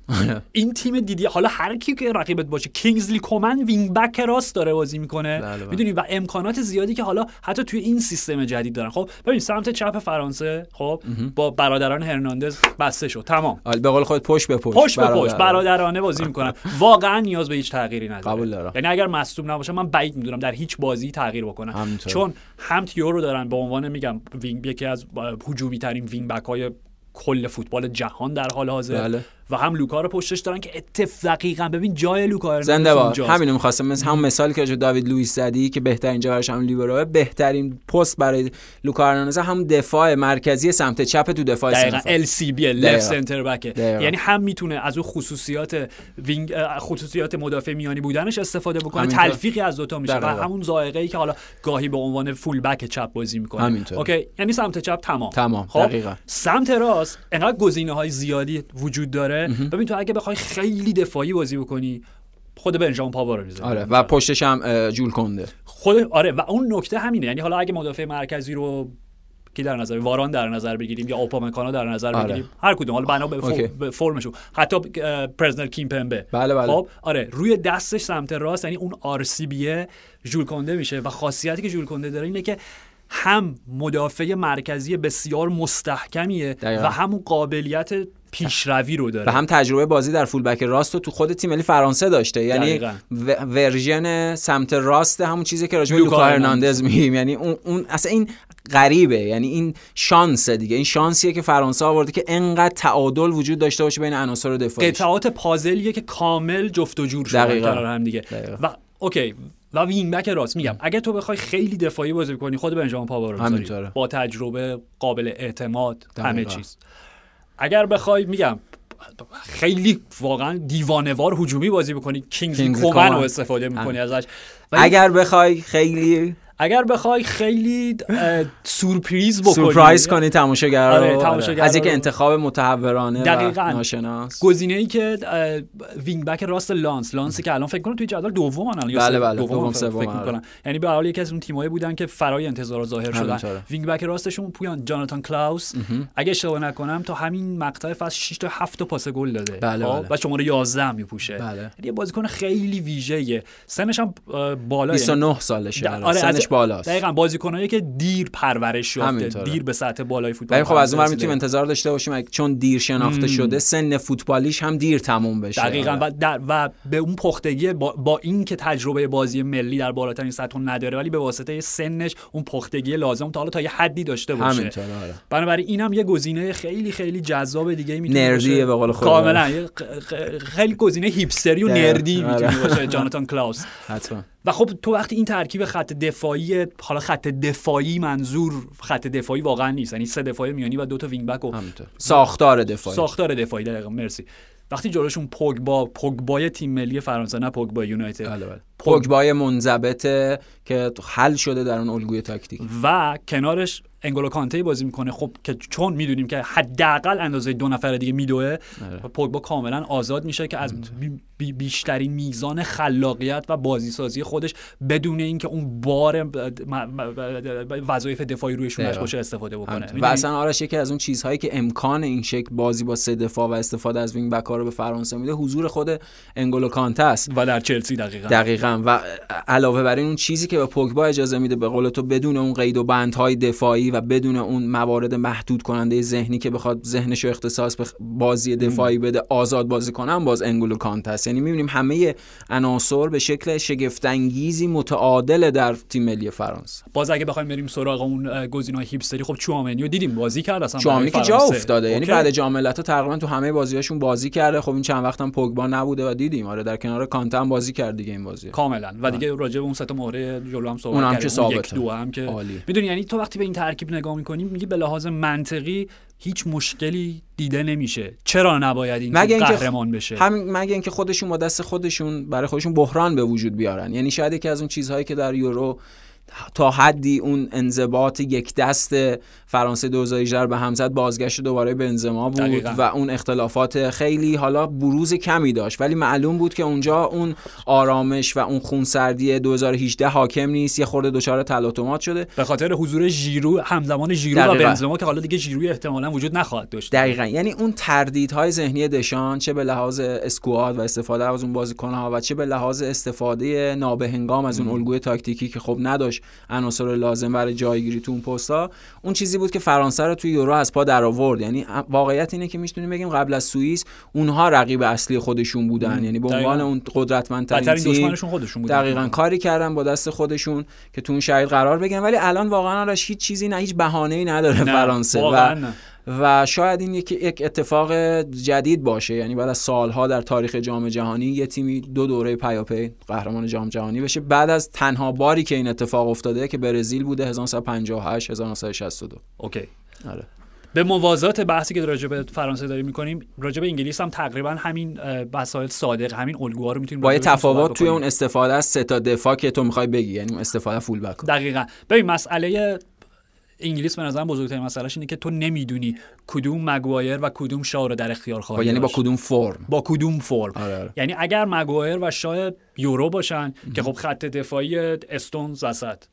این تیم دیدی حالا هر کی که رقیبت باشه کینگزلی کومن وینگ بک راست داره بازی می‌کنه. بله، بله. می‌دونی؟ و امکانات زیادی که حالا حتی توی این سیستم جدید دارن. خب ببین سمت چپ فرانسه خب با برادران هرناندز بسته شد. تمام. به قول خود پشت به پشت. پشت به پشت. برادرانه بازی می‌کنن. واقعا نیاز به هیچ تغییری نداره. قبول دارم. یعنی اگر مصدوم نباشه من بعید می‌دونم در هیچ بازی تغییر بکنه. چون هم تیو رو دارن به عنوان میگم وینگ یکی از هجومی ترین وینگ بک های کل فوتبال جهان در حال حاضر. بله. و هم لوکا رو پشتش دارن که اتفاقا ببین جای لوکا زنده باد همینو می‌خواستم. مثل هم مثالی که داوید لوئیس زدی که بهترین جاش هم لیبرو بهترین پست برای لوکا هرناندز هم دفاع مرکزی سمت چپ تو دفاع دقیقاً ال سی بی لفت سنتر بک یعنی هم می‌تونه از اون خصوصیات وینگ خصوصیات مدافع میانی بودنش استفاده بکنه. تلفیقی از دوتا میشه و همون ذائقه ای که حالا گاهی به عنوان فول بک چپ بازی می‌کنه. okay؟ یعنی سمت چپ تمام. تمام. خب؟ دقیقاً. سمت راست انقدر گزینه‌های زیادی وجود داره ببین تو اگه بخوای خیلی دفاعی بازی بکنی خود بنجامین پاوار رو می‌ذاری. آره و پشتش هم ژول کونده. خود آره و اون نکته همینه. یعنی حالا اگه مدافع مرکزی رو کی در نظر واران در نظر بگیریم یا اوپامکانو در نظر آره. بگیریم هر کدوم. حالا بنا به, فرمشون. حتی پرسنل کیمپمبه. بله بله. خب آره روی دستش سمت راست یعنی اون RCB ه جول کنده میشه. و خاصیتی که جول کنده داره اینه که هم مدافع مرکزی بسیار مستحکمیه و همون قابلیت پیشروی رو داره. و هم تجربه بازی در فول بک راست رو تو خود تیم ملی فرانسه داشته. یعنی ورژن سمت راست همون چیزی که راجع به لوکا هرناندز. میگیم. یعنی اون, اون اصلا این غریبه. یعنی این شانس دیگه. این شانسیه که فرانسه آورده که انقدر تعادل وجود داشته باشه بین عناصر دفاعی قطعات پازلیه که کامل جفت و جور شدن هم دیگه. و okay. و وینگ بک راست میگم. اگه تو بخوای خیلی دفاعی بازی کنی خود بنجامین پاوار رو با تجربه قابل اعتماد همه چیز. اگر بخوای میگم خیلی واقعا دیوانوار هجومی بازی بکنی. کینگزلی کومن رو استفاده می‌کنی ازش. اگر بخوای خیلی اگر بخوای خیلی surprise بکنی. surprise کنی تماشاگر آره، آره. از یک انتخاب متهورانه دقیقاً. و ناشناس. گزینه ای که وینگ بک راست لانس. لانسی که الان فکر کنم توی جدول دوم الان بله بله دوم سوم فکر می‌کنم. یعنی به حال یکی از اون تیمایی بودن که فرای انتظار ظاهر شدن. وینگ بک راستشون جاناتان کلاوس. اگه اشتباه نکنم تا همین مقطع فصل 6 تا 7 تا پاس گل داده. بله خب؟ بله. و شماره 11 میپوشه. بله. یعنی یه بازیکن خیلی ویژه‌ایه. سنش هم بالا 29 سالشه. آره بالاست. دقیقاً بازیکنایی که دیر پرورش یافته دیر به سطح بالای فوتبال خب از اون می‌تونیم انتظار داشته باشیم چون دیر شناخته شده سن فوتبالیش هم دیر تموم بشه. دقیقاً و, در و به اون پختگی با, با این که تجربه بازی ملی در بالاترین سطح نداره ولی به واسطه سنش اون پختگی لازم تا حالا تا یه حدی داشته باشه. آره. بنابراین اینم یه گزینه خیلی خیلی جذاب دیگه می‌تونه نردیه به قول کاملا خیلی گزینه هیپستری و نردی می‌تونه آره. باشه جاناتان کلاوس حتما. و خب تو وقتی این ترکیب خط دفاعی حالا خط دفاعی منظور خط دفاعی واقعا نیست. یعنی سه دفاع میانی و دو تا وینگ بک و ساختار دفاعی. ساختار دفاعی دقیقاً مرسی. وقتی جلوشون پوگبا پوگبای تیم ملی فرانسه نه پوگبا یونایتد. بله بله. پوگبای منضبطه که حل شده در اون الگوی تاکتیک و کنارش انگولو کانته بازی می‌کنه خب که چون می‌دونیم که حداقل اندازه دو نفر دیگه میدوه آره. پوگبا کاملا آزاد میشه که از بی- بی- بیشترین میزان خلاقیت و بازی سازی خودش بدون اینکه اون بار وظایف دفاعی روی شونش. باشه استفاده بکنه. و؟ اصلا آرش یکی از اون چیزهایی که امکان این شکل بازی با سه دفاع و استفاده از وینگ بک رو به فرانسه میده حضور خود انگولو کانته است و در چلسی دقیقا دقیقا و علاوه بر این اون چیزی که به پوگبا اجازه میده به قول تو بدون اون قید و بندهای دفاعی و بدون اون موارد محدود کننده ذهنی که بخواد ذهنش رو اختصاص به بازی دفاعی بده آزاد بازی کنن باز انگولو کانته است. یعنی می‌بینیم همه عناصر به شکل شگفت انگیزی متعادل در تیم ملی فرانسه. باز اگه بخوایم بریم سراغ اون گزینه‌های هیپستری خب چوامنیو دیدیم بازی کرد اصلا چوامنی که جا. افتاده. یعنی. بعد جام ملت‌ها تقریبا تو همه بازیاشون بازی کرده. خب این چند وقت هم پوگبا نبوده و دیدیم. آره در کنار کانته هم بازی کرد دیگه این بازی. کاملا و دیگه راجع به اون سه تا مهره جلو هم صحبت اون هم کردیم. که. یک دو هم که. می‌دونی یعنی تو وقتی به این ترکیب نگاه می‌کنی میگی به لحاظ منطقی هیچ مشکلی دیده نمیشه چرا نباید این مگه قهرمان بشه همین مگه اینکه خودشون با دست خودشون برای خودشون بحران به وجود بیارن یعنی شاید یکی از اون چیزهایی که در یورو تا حدی اون انضباط یک دست فرانسه 2018 رو به هم زد بازگشت دوباره بنزما بود دقیقاً. و اون اختلافات خیلی حالا بروز کمی داشت. ولی معلوم بود که اونجا اون آرامش و اون خونسردی 2018 حاکم نیست. یه خورده دچار تلاطمات شده. به خاطر حضور ژیرو همزمان ژیرو و. بنزما که حالا دیگه ژیروی احتمالا وجود نخواهد داشت. دقیقا. یعنی اون تردیدهای ذهنی دشان چه به لحاظ اسکواد و استفاده از اون بازیکنها و چه به لحاظ استفاده نابهنگام از اون الگوی تاکتیکی که خب نداشت عناصر لازم برای جایگیری تو اون پستا اون چیزی بود که فرانسه رو توی یورو از پا در آورد. یعنی واقعیت اینه که می‌تونیم بگیم قبل از سوئیس اونها رقیب اصلی خودشون بودن. یعنی به عنوان. اون قدرتمندترین دشمنشون خودشون بود دقیقا کاری کردن با دست خودشون که تو اون شرایط قرار بگیرن. ولی الان واقعا آرش هیچ چیزی نه هیچ بهانه‌ای نداره نه، فرانسه واقعاً و. و شاید این یک, یک اتفاق جدید باشه. یعنی بعد از سالها در تاریخ جام جهانی یه تیمی دو دوره پیاپی قهرمان جام جهانی بشه. بعد از تنها باری که این اتفاق افتاده که برزیل بوده 1958 1962 اوکی. آره. به موازات بحثی که راجع به فرانسه داریم می‌کنیم راجع به انگلیس هم تقریبا همین مسائل صادق همین الگوها رو می‌تونیم با تفاوت توی. اون استفاده از سه تا دفاع که تو می‌خوای بگی. یعنی استفاده فول بک دقیقا. ببین مسئله انگلیس به نظرم بزرگترین مسئله‌ش اینه که تو نمی‌دونی کدوم مگوایر و کدوم شاو رو در اختیار خواهی یعنی با. کدوم فرم با کدوم فرم آره آره. یعنی اگر مگوایر و شاو یورو باشن که خب خط دفاعی استونز وسط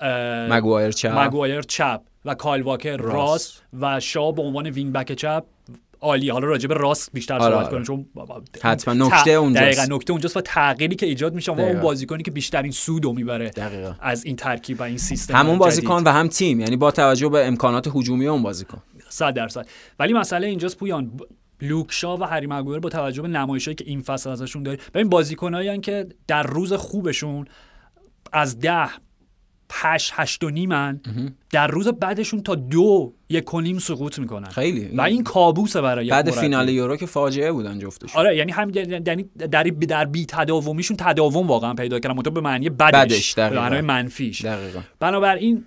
اه، مگوایر چپ مگوایر چپ و کایل واکر راست و شاو به عنوان وینگ بک چپ عالی حالا راجع به راست بیشتر آره، صحبت آره. کنیم چون حتما نکته اونجاست. دقیقاً نکته اونجاست و تغییری که ایجاد میشه و اون. بازیکنی که بیشترین سودو می‌بره دقیقا از این ترکیب و این سیستم همون. بازیکن و هم تیم یعنی با توجه به امکانات هجومی اون بازیکن صد درصد ولی مسئله اینجاست پویان لوکشا و هری مگوایر با توجه به نمایشایی که این فصل ازشون داری ببین بازیکنایی که در روز خوبشون از ده هشت هشت و نیمن در روز بعدشون تا دو یک و نیم سقوط می‌کنن. خیلی. و این کابوسه برای بعد. فینال یورو که فاجعه بودن جفتشون. آره یعنی هم یعنی در در بی تداومیشون تداوم واقعا پیدا کردن منتها به معنی بدش, بدش، به دقیقاً. منفیش. دقیقا. بنابراین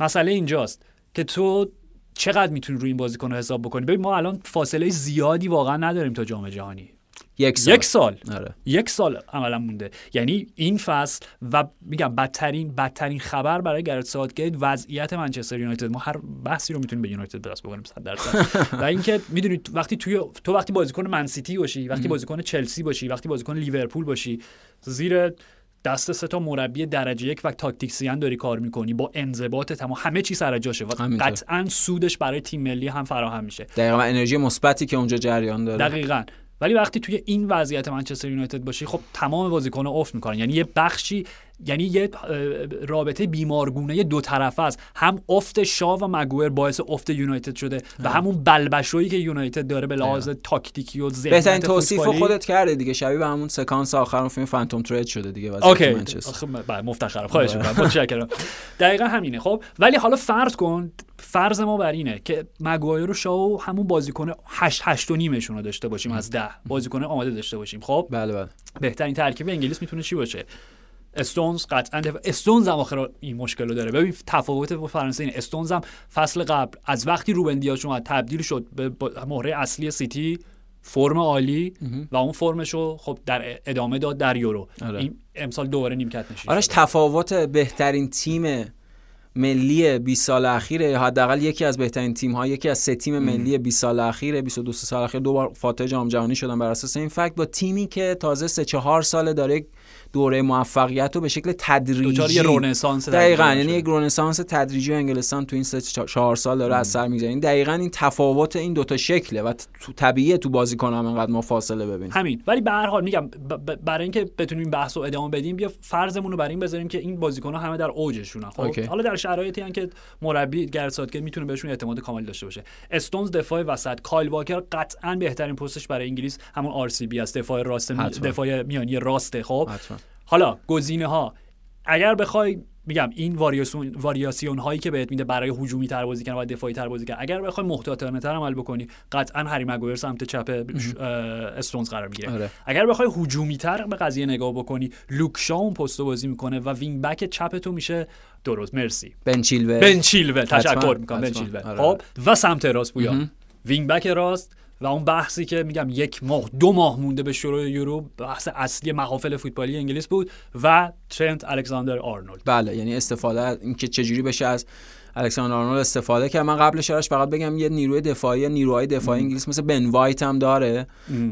مسئله اینجاست که تو چقدر می‌تونی روی این بازیکن رو حساب بکنی؟ ببین ما الان فاصله زیادی واقعا نداریم تا جام جهانی. یک سال. یک سال. آره. یک سال عملا مونده. یعنی این فصل و میگم بدترین بدترین خبر برای گرت ساوتگیت وضعیت منچستر یونایتد. ما هر بحثی رو می‌تونیم به یونایتد درست بکنیم 100 درصد. و اینکه می‌دونی وقتی توی تو وقتی بازیکن منسیتی باشی وقتی بازیکن چلسی باشی وقتی بازیکن لیورپول باشی زیر دست سه تا مربی درجه یک و تاکتیکسیان داری کار می‌کنی. با انضباط تمام همه چی سر جاشه. و. قطعا سودش برای تیم ملی هم فراهم میشه. دقیقا انرژی مثبتی که اونجا جریان داره. دقیقا. ولی وقتی توی این وضعیت منچستر یونایتد باشی خب تمام بازیکن‌ها افت می‌کنن. یعنی یه بخشی یعنی یه رابطه بیمارگونه دو طرفه است. هم افت شاه و مگوئر باعث افت یونایتد شده و همون بلبشویی که یونایتد داره به لحاظ تاکتیکی و ذهنیت بهترین توصیف. خودت کرده دیگه. شبیه به همون سکانس آخر اون فیلم Phantom Thread شده دیگه okay. منچستر. بله، مفتخرم. خواهش می‌کنم. متشکرم. دقیقا همینه. خب ولی حالا فرض کن فرض ما بر اینه که مگوایر و شاو همون بازیکن 8 8 و نیمشون رو داشته باشیم از 10 بازیکن آماده داشته باشیم. خب؟ بله بله. بهترین ترکیب انگلیس می‌تونه چی باشه؟ استونز قطعا. استونز هم آخر این مشکل رو داره ببین تفاوت با فرانسه اینه استونز هم فصل قبل از وقتی روبن دیاش اومد تبدیل شد به مهره اصلی سیتی فرم عالی و اون فرمش رو خب در ادامه داد در یورو آره. این امسال دوباره نیمکت نشین آرش. تفاوت بهترین تیم ملی 20 سال اخیره یا حداقل یکی از بهترین تیم ها یکی از سه تیم ملی 20 سال اخیره 22 سال اخیر دو بار فاتح جام جهانی شدن بر اساس این فکت با تیمی که تازه 3 4 ساله داره یک دوره موفقیت رو به شکل تدریجی یه رنسانس دقیقا یعنی. یک رنسانس تدریجی انگلستان تو این سه چه- چهار سال داره از سر میگذره. این دقیقا این تفاوت این دوتا شکله و تو طبیعیه تو بازیکن هم انقدر ما فاصله ببینیم همین. ولی به هر حال میگم برای اینکه بتونیم این بحث رو ادامه بدیم بیا فرضمون رو بر این بذاریم که این بازیکن‌ها همه در اوجشونن خب. حالا در شرایطی ان که مربی گرسات که می‌تونه بهشون اعتماد کامل داشته باشه. استونز دفاع وسط. کایل واکر قطعا بهترین پستش برای انگلیس همون آر سی بی است. دفاع راست می-. دفاع میانی راسته خب. حتما. حالا گزینه ها اگر بخوای میگم این واریاسیون واریاسیون هایی که بهت میده برای هجومی تر بازی کردن و دفاعی تر بازی کردن اگر بخوای محتاطانه تر عمل بکنی قطعا هری مگویر سمت چپ استونز قرار می‌گیره. آره. اگر بخوای هجومی تر به قضیه نگاه بکنی لوک شا اون پستو بازی می‌کنه و wing back چپ تو میشه درست. مرسی. بن چیلول. بن چیلول حتما، تشکر می‌کنم. بن آره. خب و سمت راست پویا. wing back راست. و اون بحثی که میگم یک ماه دو ماه مونده به شروع یورو بحث اصلی محافل فوتبالی انگلیس بود و ترنت الکساندر آرنولد. بله یعنی استفاده اینکه چجوری بشه از الکساندر آرنولد استفاده کرد. من قبلش آرش فقط بگم یه نیروی دفاعی نیروهای دفاعی انگلیس مثل بن وایت هم داره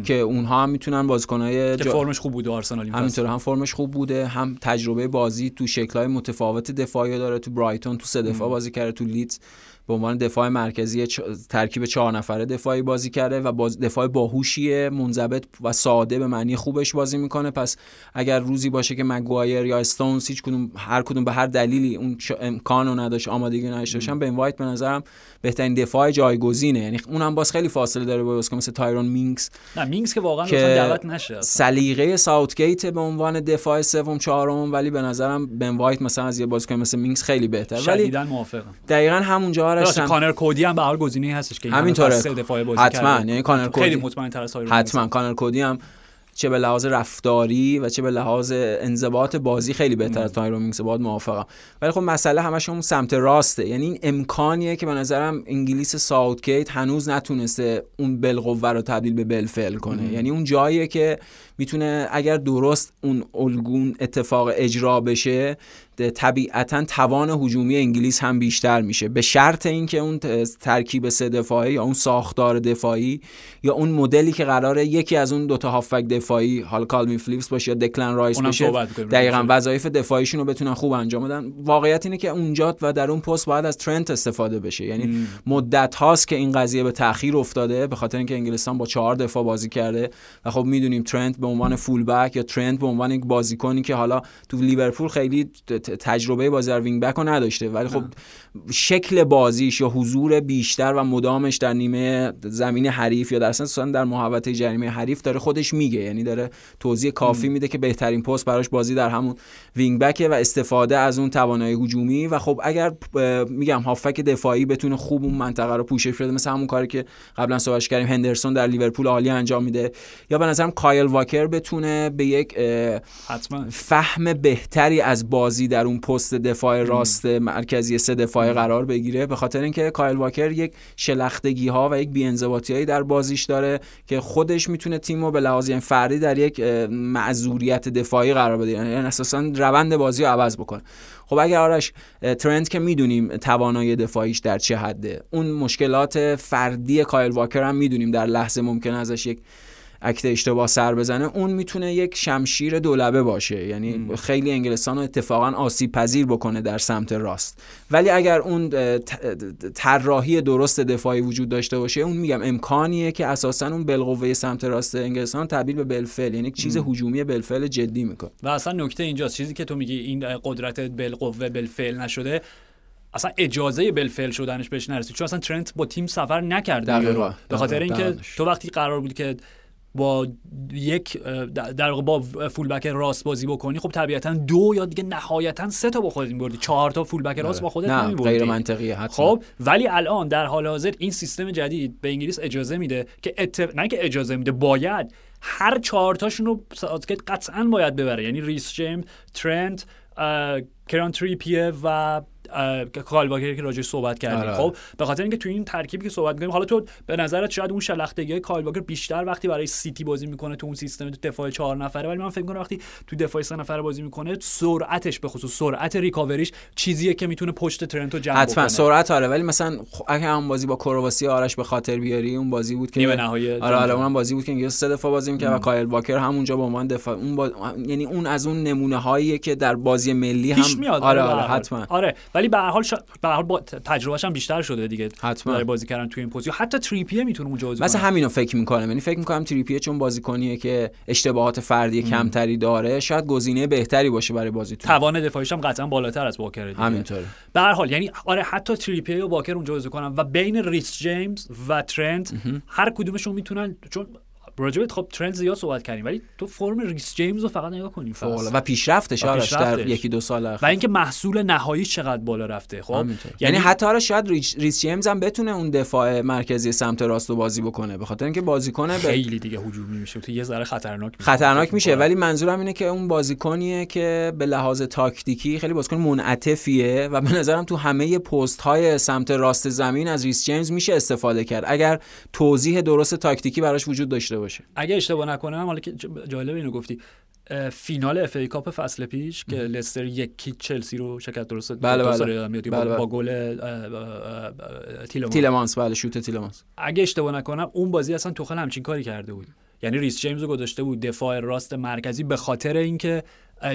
که اونها هم می‌تونن بازیکنای که جا... فرمش خوب بود آرسنال. همینطور هم فرمش خوب بوده هم تجربه بازی تو شکل‌های متفاوت دفاعی داره تو برایتون تو سه دفاع بازی کرده تو لیدز. به عنوان دفاع مرکزی. ترکیب چهار نفره دفاعی بازی کرده و باز... دفاع باهوشیه منضبط و ساده به معنی خوبش بازی می‌کنه پس اگر روزی باشه که مگوایر یا استونز هیچ کدوم هر کدوم به هر دلیلی اون. امکانو نداشت آمادگی نداشته باشن بن وایت به نظرم بهترین دفاع جایگزینه یعنی اونم باز خیلی فاصله داره با مثل تایرون مینگز نه مینگز که واقعا که دعوت نشه. سلیقه ساوتگیت به عنوان دفاع سوم چهارم ولی به نظرم بن وایت مثلا از یه بازیکن مثل مینگز خیلی بهتر ولی موافقم دقیقا همونجا آرش راست هم- کانر کودی هم به هر گزینه‌ای هستش که این همینطوره. همه فصل دفاع بازی حتما. یعنی کانر خیلی کودی مطمئن تر از حتما. کانر کودی هم چه به لحاظ رفتاری و چه به لحاظ انضباط بازی خیلی بهتر از تایرون مینگز باید موافقم. ولی خب مسئله همش اون سمت راسته. یعنی این امکانیه که به نظرم انگلیس ساوتگیت هنوز نتونسته اون بالقوه رو تبدیل به بالفعل کنه. یعنی اون جاییه که می‌تونه اگر درست اون الگو اتفاق اجرا بشه طبیعتا توان هجومی انگلیس هم بیشتر میشه. به شرط اینکه اون ترکیب سه دفاعی یا اون ساختار دفاعی یا اون مدلی که قراره یکی از اون دوتا هافبک دفاعی حالا کالوین فیلیپس باشه یا دکلن رایس باشه. دقیقا وظایف دفاعیشون رو بتونن خوب انجام بدن. واقعیت اینه که اونجا و در اون پست باید از ترنت استفاده بشه. یعنی مدت هاست که این قضیه به تاخیر افتاده به خاطر اینکه انگلستان با چهار دفاع بازی کرده و خب می‌دونیم ترنت به عنوان full back یا ترنت به عنوان یک بازیکنی که حالا تو لیورپول خیلی تجربه بازی در wing back رو نداشته. ولی خب شکل بازیش یا حضور بیشتر و مدامش در نیمه زمین حریف یا در اصلا در محوطه جریمه حریف داره خودش میگه. یعنی داره توضیح کافی میده که بهترین پست براش بازی در همون wing back ه و استفاده از اون توانایی هجومی و خب اگر میگم هافبک دفاعی بتونه خوب اون منطقه رو پوشش بده مثل همون کاری که قبلا صحبتش کردیم هندرسون در لیورپول عالی انجام میده. یا به نظرم کایل واکر بتونه به یک حتما. فهم بهتری از بازی در اون پست دفاع راست مرکزی سه دفاعی قرار بگیره به خاطر اینکه کایل واکر یک شلختگی ها و یک بی‌انضباطی هایی در بازیش داره که خودش می‌تونه تیم رو به لحاظ یعنی فردی در یک معذوریت دفاعی قرار بده. یعنی اساسا روند بازی رو عوض بکنه خب اگر آرش اه، ترنت که می‌دونیم توانایی دفاعیش در چه حده اون مشکلات فردی کایل واکر هم می‌دونیم در لحظه ممکن ازش یک اکت اشتباه سر بزنه اون می‌تونه یک شمشیر دولبه باشه. یعنی خیلی انگلستان رو اتفاقا آسیب پذیر بکنه در سمت راست. ولی اگر اون طراحی درست دفاعی وجود داشته باشه اون میگم امکانیه که اساسا اون بالقوه سمت راست انگلستان تبدیل به بالفعل یعنی یک چیز هجومی بالفعل جدی می‌کنه. و اصلا نکته اینجاست چیزی که تو میگی این قدرت بالقوه بالفعل نشده اصلا اجازه بالفعل شدنش بهش نرسید. چون اصلا ترنت با تیم سفر نکرده. به خاطر. اینکه. تو وقتی قرار بود که با یک در واقع با فولبک راست بازی بکنی خب طبیعتا دو یا دیگه نهایتا سه تا با خودت میبردی. چهار تا فولبک راست با خودت نمیبردی. غیر منطقیه حتما. خب ولی الان در حال حاضر این سیستم جدید به انگلیس اجازه میده که اتف... نه که اجازه میده باید هر چهار تاشون رو ساوتگیت قطعا باید ببره. یعنی ریس جیمز ترنت اه، کیران تریپیه و کایل واکر که راجعش صحبت کردیم آره. خب به خاطر اینکه تو این ترکیبی که صحبت می‌کنیم حالا تو به نظرت شاید اون شلختگی کایل واکر بیشتر وقتی برای سیتی بازی می‌کنه تو اون سیستم تو دفاع چهار نفره ولی من فکر کنم وقتی تو دفاع سه نفره بازی می‌کنه سرعتش به خصوص سرعت recovery ش چیزیه که می‌تونه پشت ترنتو جمع حتما بکنه سرعت آره ولی مثلا اگه هم بازی با کرواسی آرش به خاطر بیاری اون بازی بود که نیمه نهایی آره آره. اونم بازی بود که انگلیس سه دفاع بازی می‌کرد و کایل واکر همونجا به عنوان دفاع اون با... یعنی اون از اون نمونه که در بازی ملی هم میاد آره به آره هر حال. حتما آره ولی به هر حال شا... به هر حال با تجربهش هم بیشتر شده دیگه. حتما. برای بازی کردن توی این position. حتی تریپیه می‌تونه اونجا بازی مثلا همینو فکر می‌کنم. یعنی فکر می‌کنم تریپیه چون بازیکنیه که اشتباهات فردی کمتری داره شاید گزینه بهتری باشه برای بازی تو توان دفاعیش هم قطعا بالاتر از واکر دیگه. همینطوره. به هر حال یعنی آره حتی تریپیه و واکر اونجا بازی کنن و بین ریس جیمز و ترنت هر کدومشون می‌تونن چون راجبت خب ترنت زیاد صحبت کردیم ولی تو فرم ریس جیمز رو فقط نگاه کنیم فقط. و پیشرفتش و آرش در. یکی دو سال و اخیر اینکه محصول نهایی چقدر بالا رفته خب؟ همینطور. یعنی حتی آره شاید ریس جیمز هم بتونه اون دفاع مرکزی سمت راست رو بازی بکنه به خاطر اینکه بازیکن به خیلی دیگه هجومی میشه. تو یه ذره خطرناک میشه. خطرناک میشه ولی منظورم اینه که اون بازیکنیه که به لحاظ تاکتیکی خیلی بازیکن منعطفیه و به نظرم تو همه پست های سمت راست زمین از ریس جیمز میشه استفاده کرد. اگر توضیح درست تاکتیکی براش وجود داشته باشه. اگه اشتباه نکنم حالا که جالب اینو گفتی فینال FA Cup فصل پیش که لستر یکی چلسی رو شکست درست بله، بله. بله، با, بله. با گل تیلمانس. تیلمانس بله شوت تیلمانس. اگه اشتباه نکنم اون بازی اصلا توخل همچین کاری کرده بود. یعنی ریس جیمز رو گذاشته بود دفاع راست مرکزی به خاطر اینکه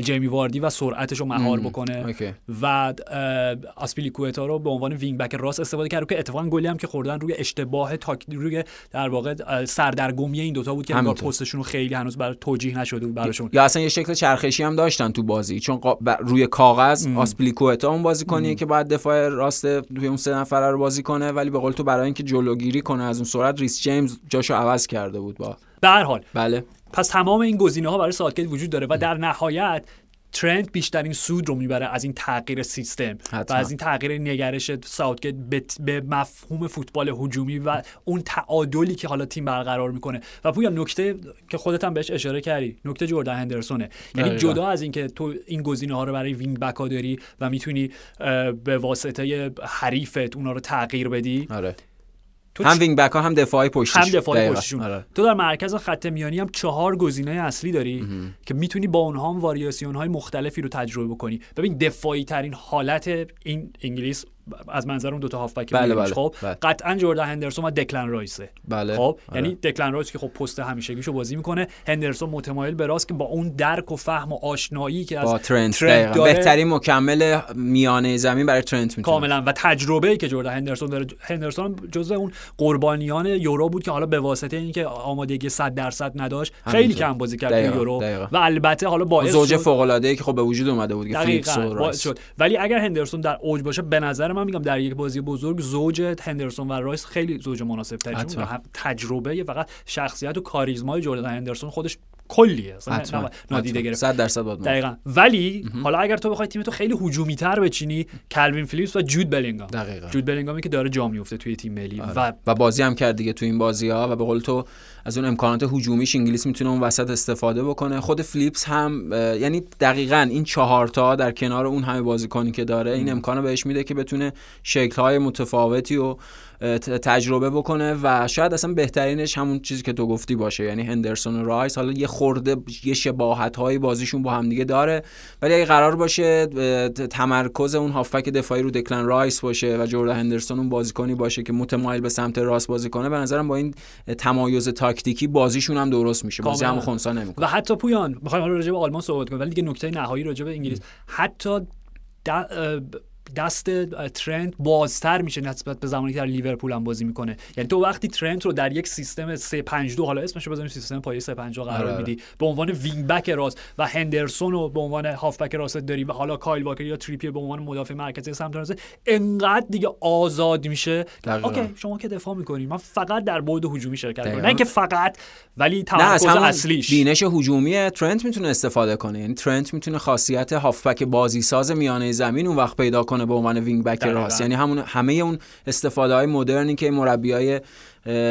جیمی واردی و سرعتش رو مهار بکنه. اوکی. و اه، آسپیلیکوئتا رو به عنوان wing back راست استفاده کرد. که اتفاقا گلی هم که خوردن روی اشتباه تاک روی در واقع سردرگمی این دوتا بود که انگار. پستشون خیلی هنوز برای توجیه نشده بود براشون. یا اصلا یه شکل چرخشی هم داشتن تو بازی. چون قا- ب- روی کاغذ آسپیلیکوئتا اون بازیکنیه که باید دفاع راست روی اون سه نفره رو بازی کنه ولی به قول تو برای اینکه جلوگیری کنه از اون سرعت ریس جیمز جاشو عوض کرده بود با. به هر حال. بله. پس تمام این گزینه ها برای ساوتگیت وجود داره و در نهایت ترنت بیشترین سود رو می‌بره از این تغییر سیستم و حتما. از این تغییر نگرش ساوتگیت به, به مفهوم فوتبال هجومی و اون تعادلی که حالا تیم برقرار می‌کنه و پویان نکته که خودت هم بهش اشاره کردی نکته جردن هندرسونه یعنی. جدا از اینکه تو این گزینه ها رو برای وینگ بک ها داری و می‌تونی به واسطه حریفت اونا رو تغییر بدی آره هم چ- وینگ بک ها هم دفاعی پشتش هم دفاع دقیقاً. پشتشون آره. تو در مرکز خط میانی هم چهار گزینه اصلی داری که می‌تونی با اونها هم واریاسیون های مختلفی رو تجربه بکنی ببین دفاعی ترین حالت این انگلیس از منظر اون دوتا هافبک بله، بله، خب بله. قطعا جردن هندرسون و دکلن رایسه بله خب آره. یعنی دکلن رایس که خب پست همیشگیشو بازی می‌کنه هندرسون متمایل به راست که با اون درک و فهم و آشنایی که با از ترنت ترنت. داره بهترین مکمل میانه زمین برای ترنت می‌تونه کاملا و تجربه ای که جردن هندرسون داره هندرسون جزو اون قربانیان یورو بود که حالا به واسطه اینکه آمادگی 100 درصد نداشت خیلی. کم بازی کرد یورو. و البته حالا باعث زوج فوق العاده ای که خب به وجود اومده بود که. شد ولی اگر هندرسون در اوج باشه به نظر من میگم در یک بازی بزرگ زوج هندرسون و رایس خیلی زوج مناسب. تجربه فقط شخصیت و کاریزمای جردن هندرسون خودش کلیه. اصلا نادیده گرفت. 100 درصد. دقیقا. ولی حالا اگر تو بخوای تیمتو خیلی هجومی تر بچینی کلوین فلیپس و جود بلینگام. دقیقاً. جود بلینگامی که داره جا میفته توی تیم ملی و و و بازی هم کرد دیگه تو این بازی ها و به قول تو از اون امکانات هجومیش انگلیس می‌تونه اون وسط استفاده بکنه. خود فلیپس هم یعنی دقیقا این چهار تا در کنار اون همه بازیکنی که داره این امکانو بهش میده که بتونه شکل های متفاوتی و تجربه بکنه و شاید اصلا بهترینش همون چیزی که تو گفتی باشه. یعنی هندرسون و رایس حالا یه خورده یه شباهت های بازیشون با هم دیگه داره. ولی اگه قرار باشه تمرکز اون هافبک دفاعی رو دکلن رایس باشه و جردن هندرسون اون بازیکنی باشه که متمایل به سمت راست بازی کنه به نظرم با این تمایز تاکتیکی بازیشون هم درست میشه. بازی. هم خونسا نمی‌کنه. و حتی پویان می‌خوایم حالا راجع به آلمان صحبت کنیم ولی دیگه نکته نهایی راجع به انگلیس. حتی دست ترنت بازتر میشه نسبت به زمانی که در لیورپول هم بازی می‌کنه یعنی تو وقتی ترنت رو در یک سیستم 352 حالا اسمش رو بزنیم سیستم پایه 352 قرار آره، آره. میدی به عنوان وینگ بک راست و هندرسون رو به عنوان هاف بک راست داری و حالا کایل واکر یا تریپی به عنوان مدافع مرکزی سمت راست انقدر دیگه آزاد میشه که دقیقاً. okay شما که دفاع می‌کنی من فقط در بعد هجومی شرکت کنم. نه اینکه فقط ولی تمرکز اصلیش بینش هجومی ترنت می‌تونه استفاده کنه یعنی ترنت می‌تونه خاصیت هافبک بازی ساز میانه زمین اون وقت پیدا کنه به عنوان وینگ بک. راست یعنی همون همه اون استفاده های مدرنی که مربیای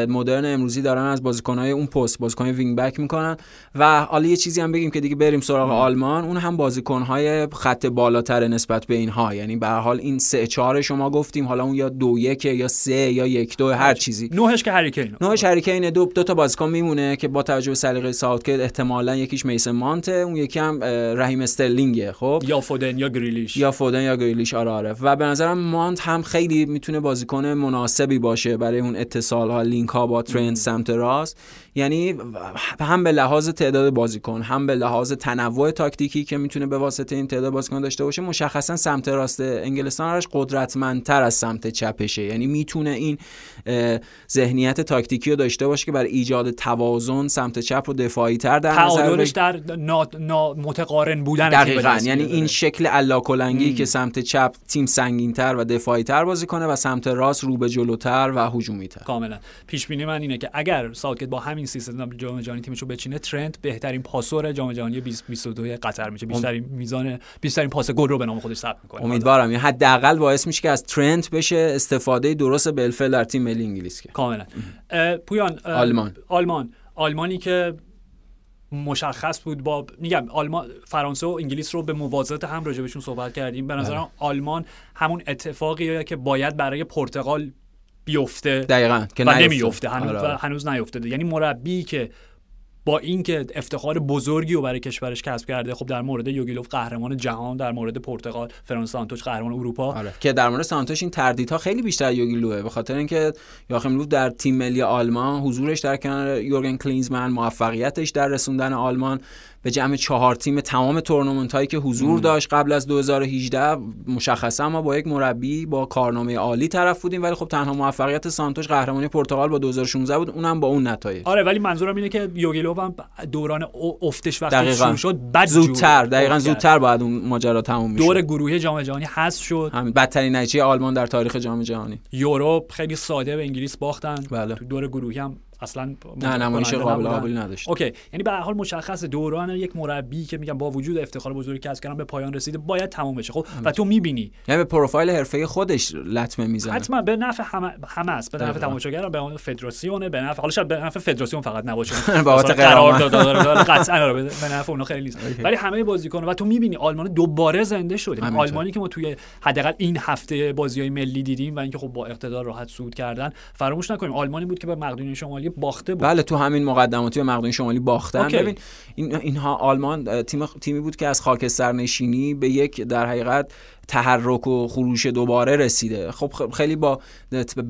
مدرن امروزی دارن از بازیکنهای اون پست بازیکن وینگ بک می‌کنن. و حالا یه چیزی هم بگیم که دیگه بریم سراغ آلمان. اون هم بازیکنهای خط بالاتر نسبت به اینها. یعنی به هر حال این سه چهار شما گفتیم. حالا اون یا دو یک یا سه یا یک دو هر چیزی. نوهش که هریکین نوهش هریکین دو دو تا بازیکن میمونه که با توجه به سلیقه ساوتگیت احتمالا یکیش میسن مانته. اون یکی هم رحیم استرلینگه خب؟ یا فودن یا گریلیش. یا فودن یا گریلیش آره آره. و به نظرم مانت هم خیلی می‌تونه بازیکن مناسبی باشه برای اون اتصال لینک ها با ترند سمت راست. یعنی هم به لحاظ تعداد بازیکن هم به لحاظ تنوع تاکتیکی که می‌تونه به واسطه این تعداد بازیکن داشته باشه مشخصا سمت راست انگلستان هرش قدرتمندتر از سمت چپشه. یعنی می‌تونه این ذهنیت تاکتیکی رو داشته باشه که برای ایجاد توازن سمت چپ و دفاعی تر در نظر در نا... نا... متقارن بودن دقیقاً یعنی این شکل الاکلنگی که سمت چپ تیم سنگینتر و دفاعی تر بازی کنه و سمت راست رو به جلوتر و هجومی تر کاملا. پیش بینی من اینه که اگر ساوتگیت با همین سیستم جام جهانی تیمشو بچینه ترنت بهترین پاسور جام جهانی 2022 قطر میشه. بیشترین میزان بیشترین پاس گل رو به نام خودش ثبت می‌کنه. امیدوارم. یعنی حداقل باعث میشه که از ترنت بشه استفاده درست بالفعل در تیم ملی انگلیس که. کاملا. پویان آلمان. آلمان. آلمانی که مشخص بود با میگم آلمان فرانسه و انگلیس رو به موازات هم راجبشون صحبت کردیم. به نظرم بله. آلمان همون اتفاقیه که باید برای پرتغال بیفته دقیقاً که و نمیفته هنوز, آره. هنوز نیفتاده یعنی مربی که با اینکه افتخار بزرگی رو برای کشورش کسب کرده خب در مورد یوگیلوف قهرمان جهان در مورد پرتغال فرانس سانتوش قهرمان اروپا. آره. که در مورد سانتوش این تردیدها خیلی بیشتر یوگیلوه به خاطر اینکه یاخیم لوف در تیم ملی آلمان حضورش در کنار یورگن کلینزمن موفقیتش در رسوندن آلمان به جمع چهار تیم تمام تورنمنت هایی که حضور داشت قبل از 2018 مشخصا ما با یک مربی با کارنامه عالی طرف بودیم ولی خب تنها موفقیت سانتوش قهرمانی پرتغال با 2016 بود اونم با اون نتایج. آره ولی منظورم اینه که یوگیلوو هم دوران افتش وقتی شروع شد بعد زودتر دقیقاً زودتر بعد اون ماجرا تموم میشه دور گروهی جام جهانی حذف شد. همین بدترین نتیجه آلمان در تاریخ جام جهانی. یورو خیلی ساده به انگلیس باختن. بله. تو دور گروهی هم اصلا نه نمایش قابل قبول نداشت. اوکی یعنی به حال مشخص دوران یک مربی که میگم با وجود افتخار بزرگی که از کردن به پایان رسیده باید تموم بشه. خب و تو می‌بینی. یعنی به پروفایل حرفه خودش لطمه می‌زنه. حتما به نفع همه همه است. به نفع تماشاگر به نفع فدراسیون به نفع حالا شاید به نفع فدراسیون فقط نباشه. بابت قرار داد قطعا به نفع اونها خیلی نیست. ولی همه بازیکن و تو می‌بینی آلمان دوباره زنده شد یعنی آلمانی که ما توی حداقل این هفته بازی‌های ملی دیدیم و اینکه خب با اقتدار راحت سود کردن فراموش نکنیم. آلمانی بود که به مقدونیه شمالی باخته بود. بله تو همین مقدماتی به مقدونی شمالی باختن. ببین این اینها آلمان تیم تیمی بود که از خاکستر نشینی به یک در حقیقت تحرک و خروش دوباره رسیده. خب خیلی با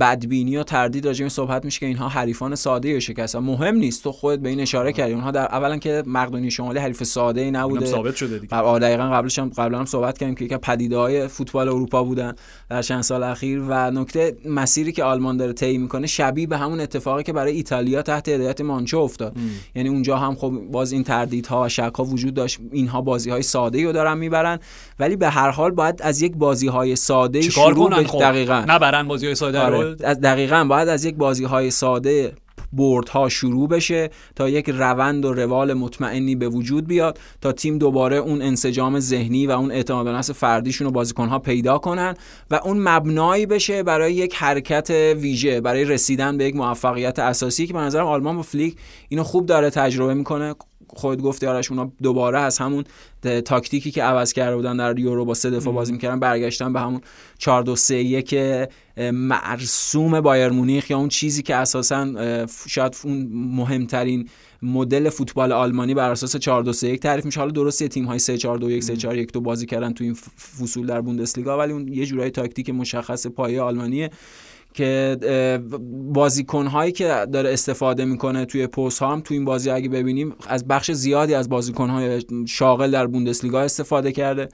بدبینی و تردید راجع به صحبت میشه که اینها حریفان ساده یا شکستن مهم نیست تو خودت به این اشاره کردی. اونها در اولا که مقدونی شمالی حریف ساده ای نبوده. ثابت شده دیگه. دقیقاً قبلش هم قبلا هم صحبت کردیم که یک پدیده های فوتبال اروپا بودن در چند سال اخیر. و نکته مسیری که آلمان داره طی می‌کنه شبیه به همون اتفاقی که برای ایتالیا تحت هدایت مانچو افتاد. ام. یعنی اونجا هم خب باز این تردیدها و شک ها وجود داشت. اینها بازی های ساده رو دارن می‌برن. ولی به هر حال باید از یک بازی های ساده شروع به خب. دقیقا نبرن بازی های ساده آره. از دقیقا باید از یک بازی های ساده ها شروع بشه تا یک روند و روال مطمئنی به وجود بیاد تا تیم دوباره اون انسجام ذهنی و اون اعتماد به نفس فردیشون رو بازیکنها پیدا کنن و اون مبنایی بشه برای یک حرکت ویژه برای رسیدن به یک موفقیت اساسی که به نظرم آلمان با فلیک اینو خوب داره تجربه می‌کنه خود گفتی آرش اونا دوباره از همون تاکتیکی که عوض کرده بودن در یورو با سه دفاع بازی می‌کردن برگشتن به همون 4 2 3 1 مرسوم بایر مونیخ یا اون چیزی که اساسا شاید اون مهمترین مدل فوتبال آلمانی بر اساس 4 2 3 1 تعریف میشه. حالا درسته تیم های 3 4 2 1 3 4 1 2 بازی کردن تو این فصول در بوندسلیگا ولی اون یه جورای تاکتیک مشخص پایه آلمانیه. که بازیکن هایی که داره استفاده می‌کنه توی پست ها هم تو این بازی اگه ببینیم از بخش زیادی از بازیکن های شاغل در بوندسلیگا استفاده کرده.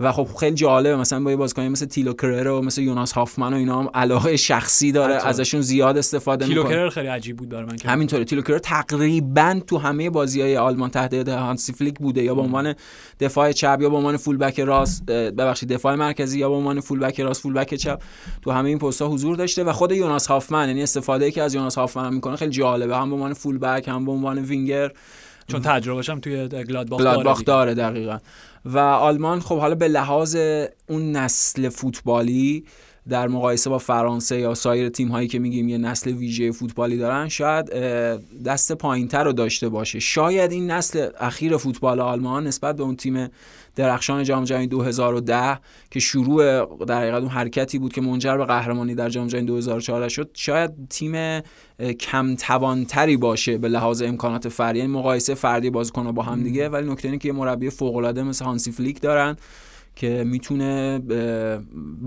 و خب خیلی جالبه مثلا با یه بازیکنی مثل تیلو کرر و مثل یوناس هافمن و اینا هم علاقه شخصی داره ازشون زیاد استفاده می‌کنه. تیلو کرر خیلی عجیب بود برای من همینطوره. تیلو کرر تقریبا تو همه بازی‌های آلمان تحت هانسی فلیک بوده یا به عنوان دفاع چپ یا به عنوان فول بک راست ببخشید دفاع مرکزی یا به عنوان فول بک راست فول بک چپ. تو همه این پست‌ها حضور داشته و خود یوناس هافمن یعنی استفاده که از یوناس هافمن می‌کنه خیلی جالبه. هم به عنوان فول بک هم به عنوان وینگر چون تجربهش هم توی گلادباخ, گلادباخ داره دقیقا. و آلمان خب حالا به لحاظ اون نسل فوتبالی در مقایسه با فرانسه یا سایر تیم هایی که میگیم یه نسل ویژه فوتبالی دارن شاید دست پایینتر رو داشته باشه. شاید این نسل اخیر فوتبال آلمان نسبت به اون تیم درخشان جام جهانی 2010 که شروع در حقیقت اون حرکتی بود که منجر به قهرمانی در جام جهانی 2014 شد شاید تیم کم توانتری باشه به لحاظ امکانات فردی. یعنی مقایسه فردی بازیکن‌ها با هم دیگه ولی نکته اینه که یه مربی فوق‌العاده مثل هانسی فلیک دارن. که می‌تونه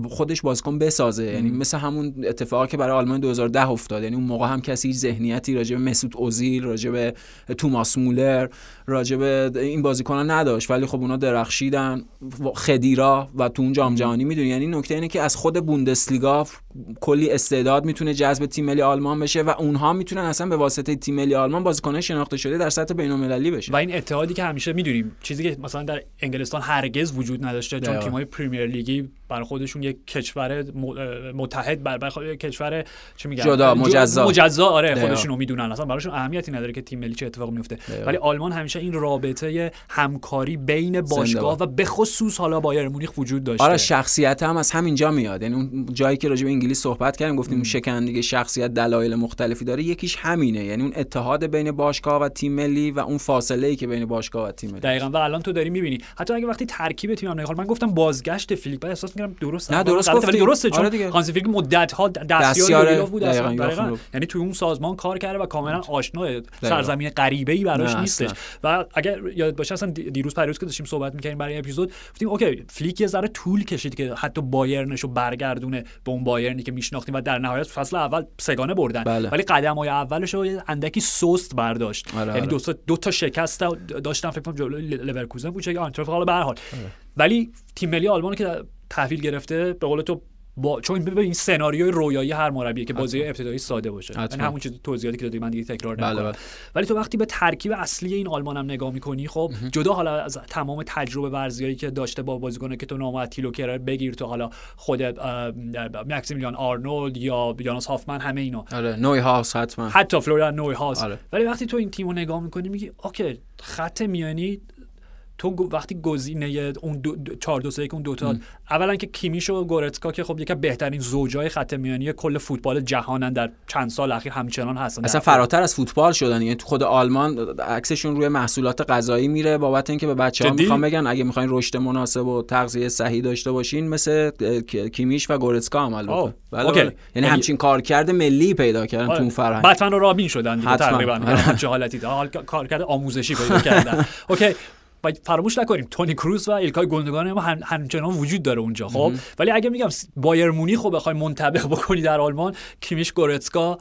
خودش بازیکن بسازه. یعنی مثل همون اتفاقی که برای آلمان 2010 افتاد. یعنی اون موقع هم کسی ذهنیتی راجع به مسعود اوزیل راجع به توماس مولر راجع به این ها نداشت. ولی خب اونا درخشیدن خدیرا و تو اون جام جهانی می‌دونی. یعنی نکته اینه که از خود بوندسلیگا کلی استعداد می‌تونه جذب تیم ملی آلمان بشه و اونها می‌تونن اصلا به واسطه تیم ملی آلمان بازیکن شناخته شده در سطح بین‌المللی بشه. و این اتحادی که همیشه می‌دونیم چیزی که مثلا در انگلستان هرگز وجود نداشته چون تیم‌های پریمیر لیگی برای خودشون یک کشور متحد بر برای کشور چه میگن؟ جدا مجزا. مجزا آره خودشون رو می‌دونن. اصلا براشون اهمیتی نداره که تیم ملی چه اتفاقی میفته. ولی آلمان همیشه این رابطه همکاری بین باشگاه و به خصوص حالا بایر مونیخ وجود داشته. آره شخصیت هم از همینجا میاد. یعنی اون جایی که راجع به انگلیس صحبت کردیم گفتیم شکن شخصیت دلایل مختلفی داره. یکیش همینه. یعنی اون اتحاد بین باشگاه و تیم ملی و اون فاصله ای که بین باشگاه و تیم ملی دقیقاً. و الان تو داری می‌بینی. حتی اگه وقتی ترکیب تیم نگاه من گفتم بازگشت فیلیپ احساس می‌کنم درست. نه درست ولی درسته چون آره هانسی مدت ها دستیار بود یعنی توی اون سازمان کار کرده و کاملا آشنا سرزمین غریبه ای براش نیستش. و اگر یادت باشه اصلا دیروز پریروز که داشتیم صحبت می‌کردیم برای اپیزود گفتیم okay فلیک یه ذره طول کشید که حتی بایرنشو برگردونه به اون بایرنی که میشناختیم و در نهایت فصل اول سه‌گانه بردن. بله. ولی قدم های اولش رو اندکی سست برداشت. آره یعنی آره. دو, دو تا شکست داشتن فکر کنم جلوی لورکوزن بود چه آنتورف حالا به هر حال. آره. ولی تیم ملی آلمان که تحویل گرفته به قول تو با چون ببین این سناریوی رویایی هر مربی که بازی ابتدایی ساده باشه. یعنی همون چیز توضیحاتی که دادی من دیگه تکرار بله، نمی‌کنم. بله. ولی تو وقتی به ترکیب اصلی این آلمان هم نگاه می‌کنی خب جدا حالا از تمام تجربه ورزیایی که داشته با بازیکن که تو نام تیلو بگیر تو حالا خود ماکسیمیلیان آرنولد یا یوناس هافمن همه اینا. آره نویهاوس حتما. حتی فلوریان نویهاوس. آره. ولی وقتی تو این تیمو نگاه می‌کنی میگی okay خط میانی تو وقتی گزینه اون دو 4 2 اون دوتا اولا که کیمیش و گورتسکا که خب یکی بهترین زوجای خط میانی کل فوتبال جهانن در چند سال اخیر همچنان هستن. اصلا فراتر از فوتبال شدن. یعنی تو خود آلمان عکسشون روی محصولات غذایی میره بابت اینکه به بچه‌ها می‌خوام بگن اگه می‌خواین رشد مناسب و تغذیه صحیح داشته باشین مثل کیمیش و گورتسکا عمل بله, بله. یعنی, یعنی همچین کارکرد ملی پیدا کردن تو فرهنگ. بتمن و رابین شدن تقریبا. حالتی. کارکرد آموزشی پیدا کردن. اوکی. و فراموش نکنیم تونی کروز و ایلکای گوندگان ما هم همچنان وجود داره اونجا خب؟ ولی اگه میگم بایر مونی خب بخوای منطبق بکنی در آلمان کیمیش گورتسکا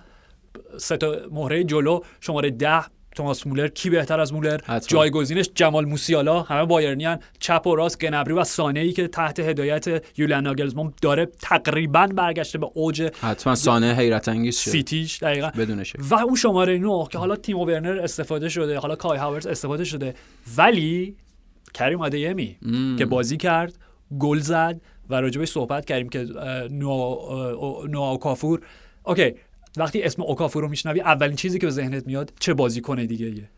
سه تا مهره جلو شماره ده توماس مولر کی بهتر از مولر؟ جایگزینش جمال موسیالا. همه بایرنیان چپ و راست گنبری و سانه ای که تحت هدایت یولیان ناگلزمان داره تقریبا برگشته به اوج حتما. سانه حیرت انگیز شد. سیتیش دقیقا. بدونش و اون شماره 9 که حالا تیم ورنر استفاده شده حالا کای هاورز استفاده شده. ولی کریم آدیمی که بازی کرد گل زد و راجبش صحبت کردیم که نو نو کافور اوکی وقتی اسم اوکافو رو میشنوی اولین چیزی که به ذهنت میاد چه بازیکن دیگه ایه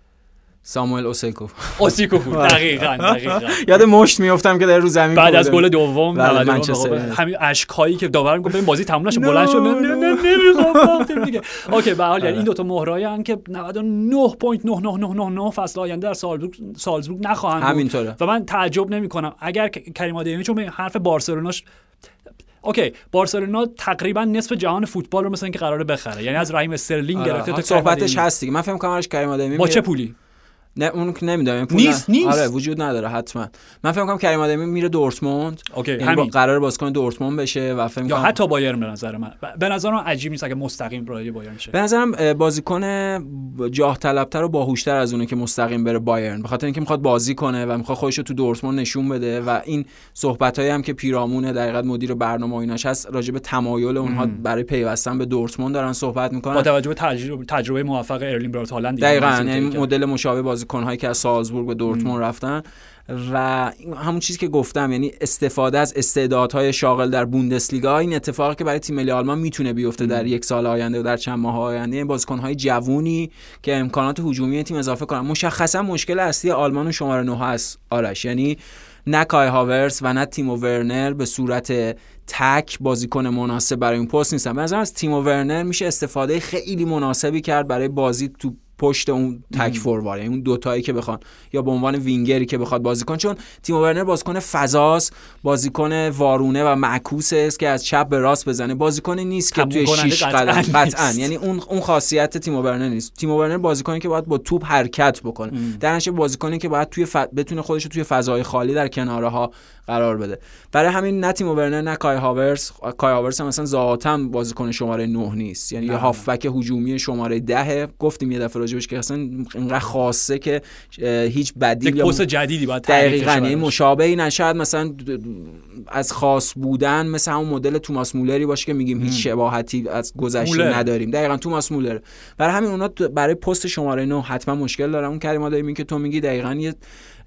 ساموئل اوسیکو. اوسیکو. دقیقاً دقیقاً. یاد مشت میافتم که در رو زمین بعد از گل دوم همین اشکایی که داورم گفت این بازی تموم نشه بلند شد نمی‌خوام دیگه. اوکی به حال یعنی این دو تا مهرایی ان که 99.9999 فصل آینده در سالزبورگ سالزبورگ نخواهند همینطوره. و من تعجب نمی کنم اگر کریم آدیمی چون حرف بارسلوناش okay بارسلونا تقریبا نصف جهان فوتبال رو مثلا اینکه قراره بخره. یعنی از رحیم استرلینگ آره. گرفته تا صحبتش هست دیگه. من فکر کنم کریم آدیمی با چه پولی؟ نه اون که نمی‌دونم نیست نیست. آره وجود نداره حتما. من فکر کنم کریم آدیمی میره دورتموند. okay یعنی با قرار بازیکن دورتموند بشه و فکر یا حتی بایرن به نظر من. به نظرم عجیب نیست اگه مستقیم برای بایرن شه به نظرم بازیکن جاه طلبتر و باهوشتر از اونه که مستقیم بره بایرن. به خاطر اینکه می‌خواد بازی کنه و می‌خواد خودش رو تو دورتموند نشون بده و این صحبتایی هم که پیرامون در حقیقت مدیر برنامه ایناش هست راجع به تمایل اونها برای پیوستن به دورتموند دارن صحبت می‌کنن. با توجه به تجربه, تجربه موفق ارلین برات هالند دقیقاً یعنی مدل مشابه بازیکن‌هایی که از سالزبورگ به دورتموند رفتن و همون چیزی که گفتم یعنی استفاده از استعدادهای شاغل در بوندسلیگا این اتفاقی که برای تیم ملی آلمان می‌تونه بیفته در یک سال آینده و در چند ماه آینده. بازیکنهای جوونی که امکانات هجومی تیم اضافه کنن. مشخصا مشکل اصلی آلمان و شماره 9 است آرش. یعنی نه کای هاورس و نه تیمو ورنر به صورت تک بازیکن مناسب برای این پست نیستن. به از تیمو ورنر میشه استفاده خیلی مناسبی کرد برای بازی تو پشت اون تک فوروار یعنی اون دوتایی که بخوان یا به عنوان وینگری که بخواد بازی کن چون تیم ورنر بازیکن فضاست بازیکن وارونه و معکوس است که از چپ به راست بزنه. بازیکن نیست که توی شیش قدم. قطعا. یعنی اون اون خاصیت تیم ورنر نیست. تیم ورنر بازیکنی که باید با توپ حرکت بکنه. در نتیجه بازیکنی که باید توی ف... بتونه خودش رو توی فضای خالی در کناره ها قرار بده. برای همین نه تیم ورنر نه کای هاورس کای هاورس هم مثلا ذاتا بازیکن شماره 9 نیست. یعنی یه هافبک هجومی شماره 10 گفتیم یه دفعه راجبش که اصلا اینقدر خاصه که هیچ بدیل یا پست جدیدی باید دقیقاً یعنی مشابهی نشد. مثلا از خاص بودن مثل همون مدل توماس مولری باشه که میگیم هیچ شباهتی از گذشته نداریم. دقیقاً توماس مولر. برای همین اونا برای پست شماره 9 حتما مشکل دارن. اون کریم داریم که تو میگی دقیقاً یه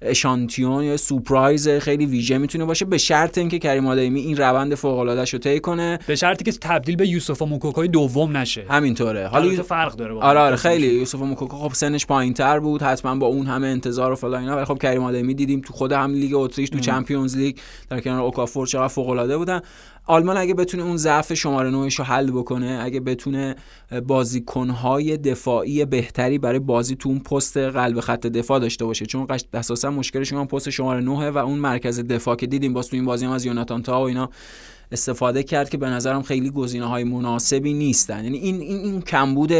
اشانتیون یا سورپرایز خیلی ویژه می‌تونه باشه به شرط اینکه کریم آدیمی این روند فوق العاده رو طی کنه. به شرطی که تبدیل به یوسف موکوکوی دوم نشه. همینطوره. حالا فرق داره آره آره خیلی. یوسف موکوکو خب سنش پایینتر بود حتما با اون همه انتظار و فلان اینا ولی خب کریم آدیمی دیدیم تو خود هم لیگ اتریش تو Champions League در کنار اوکافور چقدر فوق العاده بودن. آلمان اگه بتونه اون ضعف شماره 9 رو حل بکنه اگه بتونه بازیکنهای دفاعی بهتری برای بازی تو اون پست قلب خط دفاع داشته باشه. چون اساسا مشکلشون اون پست شماره 9 و اون مرکز دفاع که دیدیم باز تو این بازی هم از یوناتان تا و اینا استفاده کرد که به نظرم خیلی گزینه های مناسبی نیستن. یعنی این این, این کمبود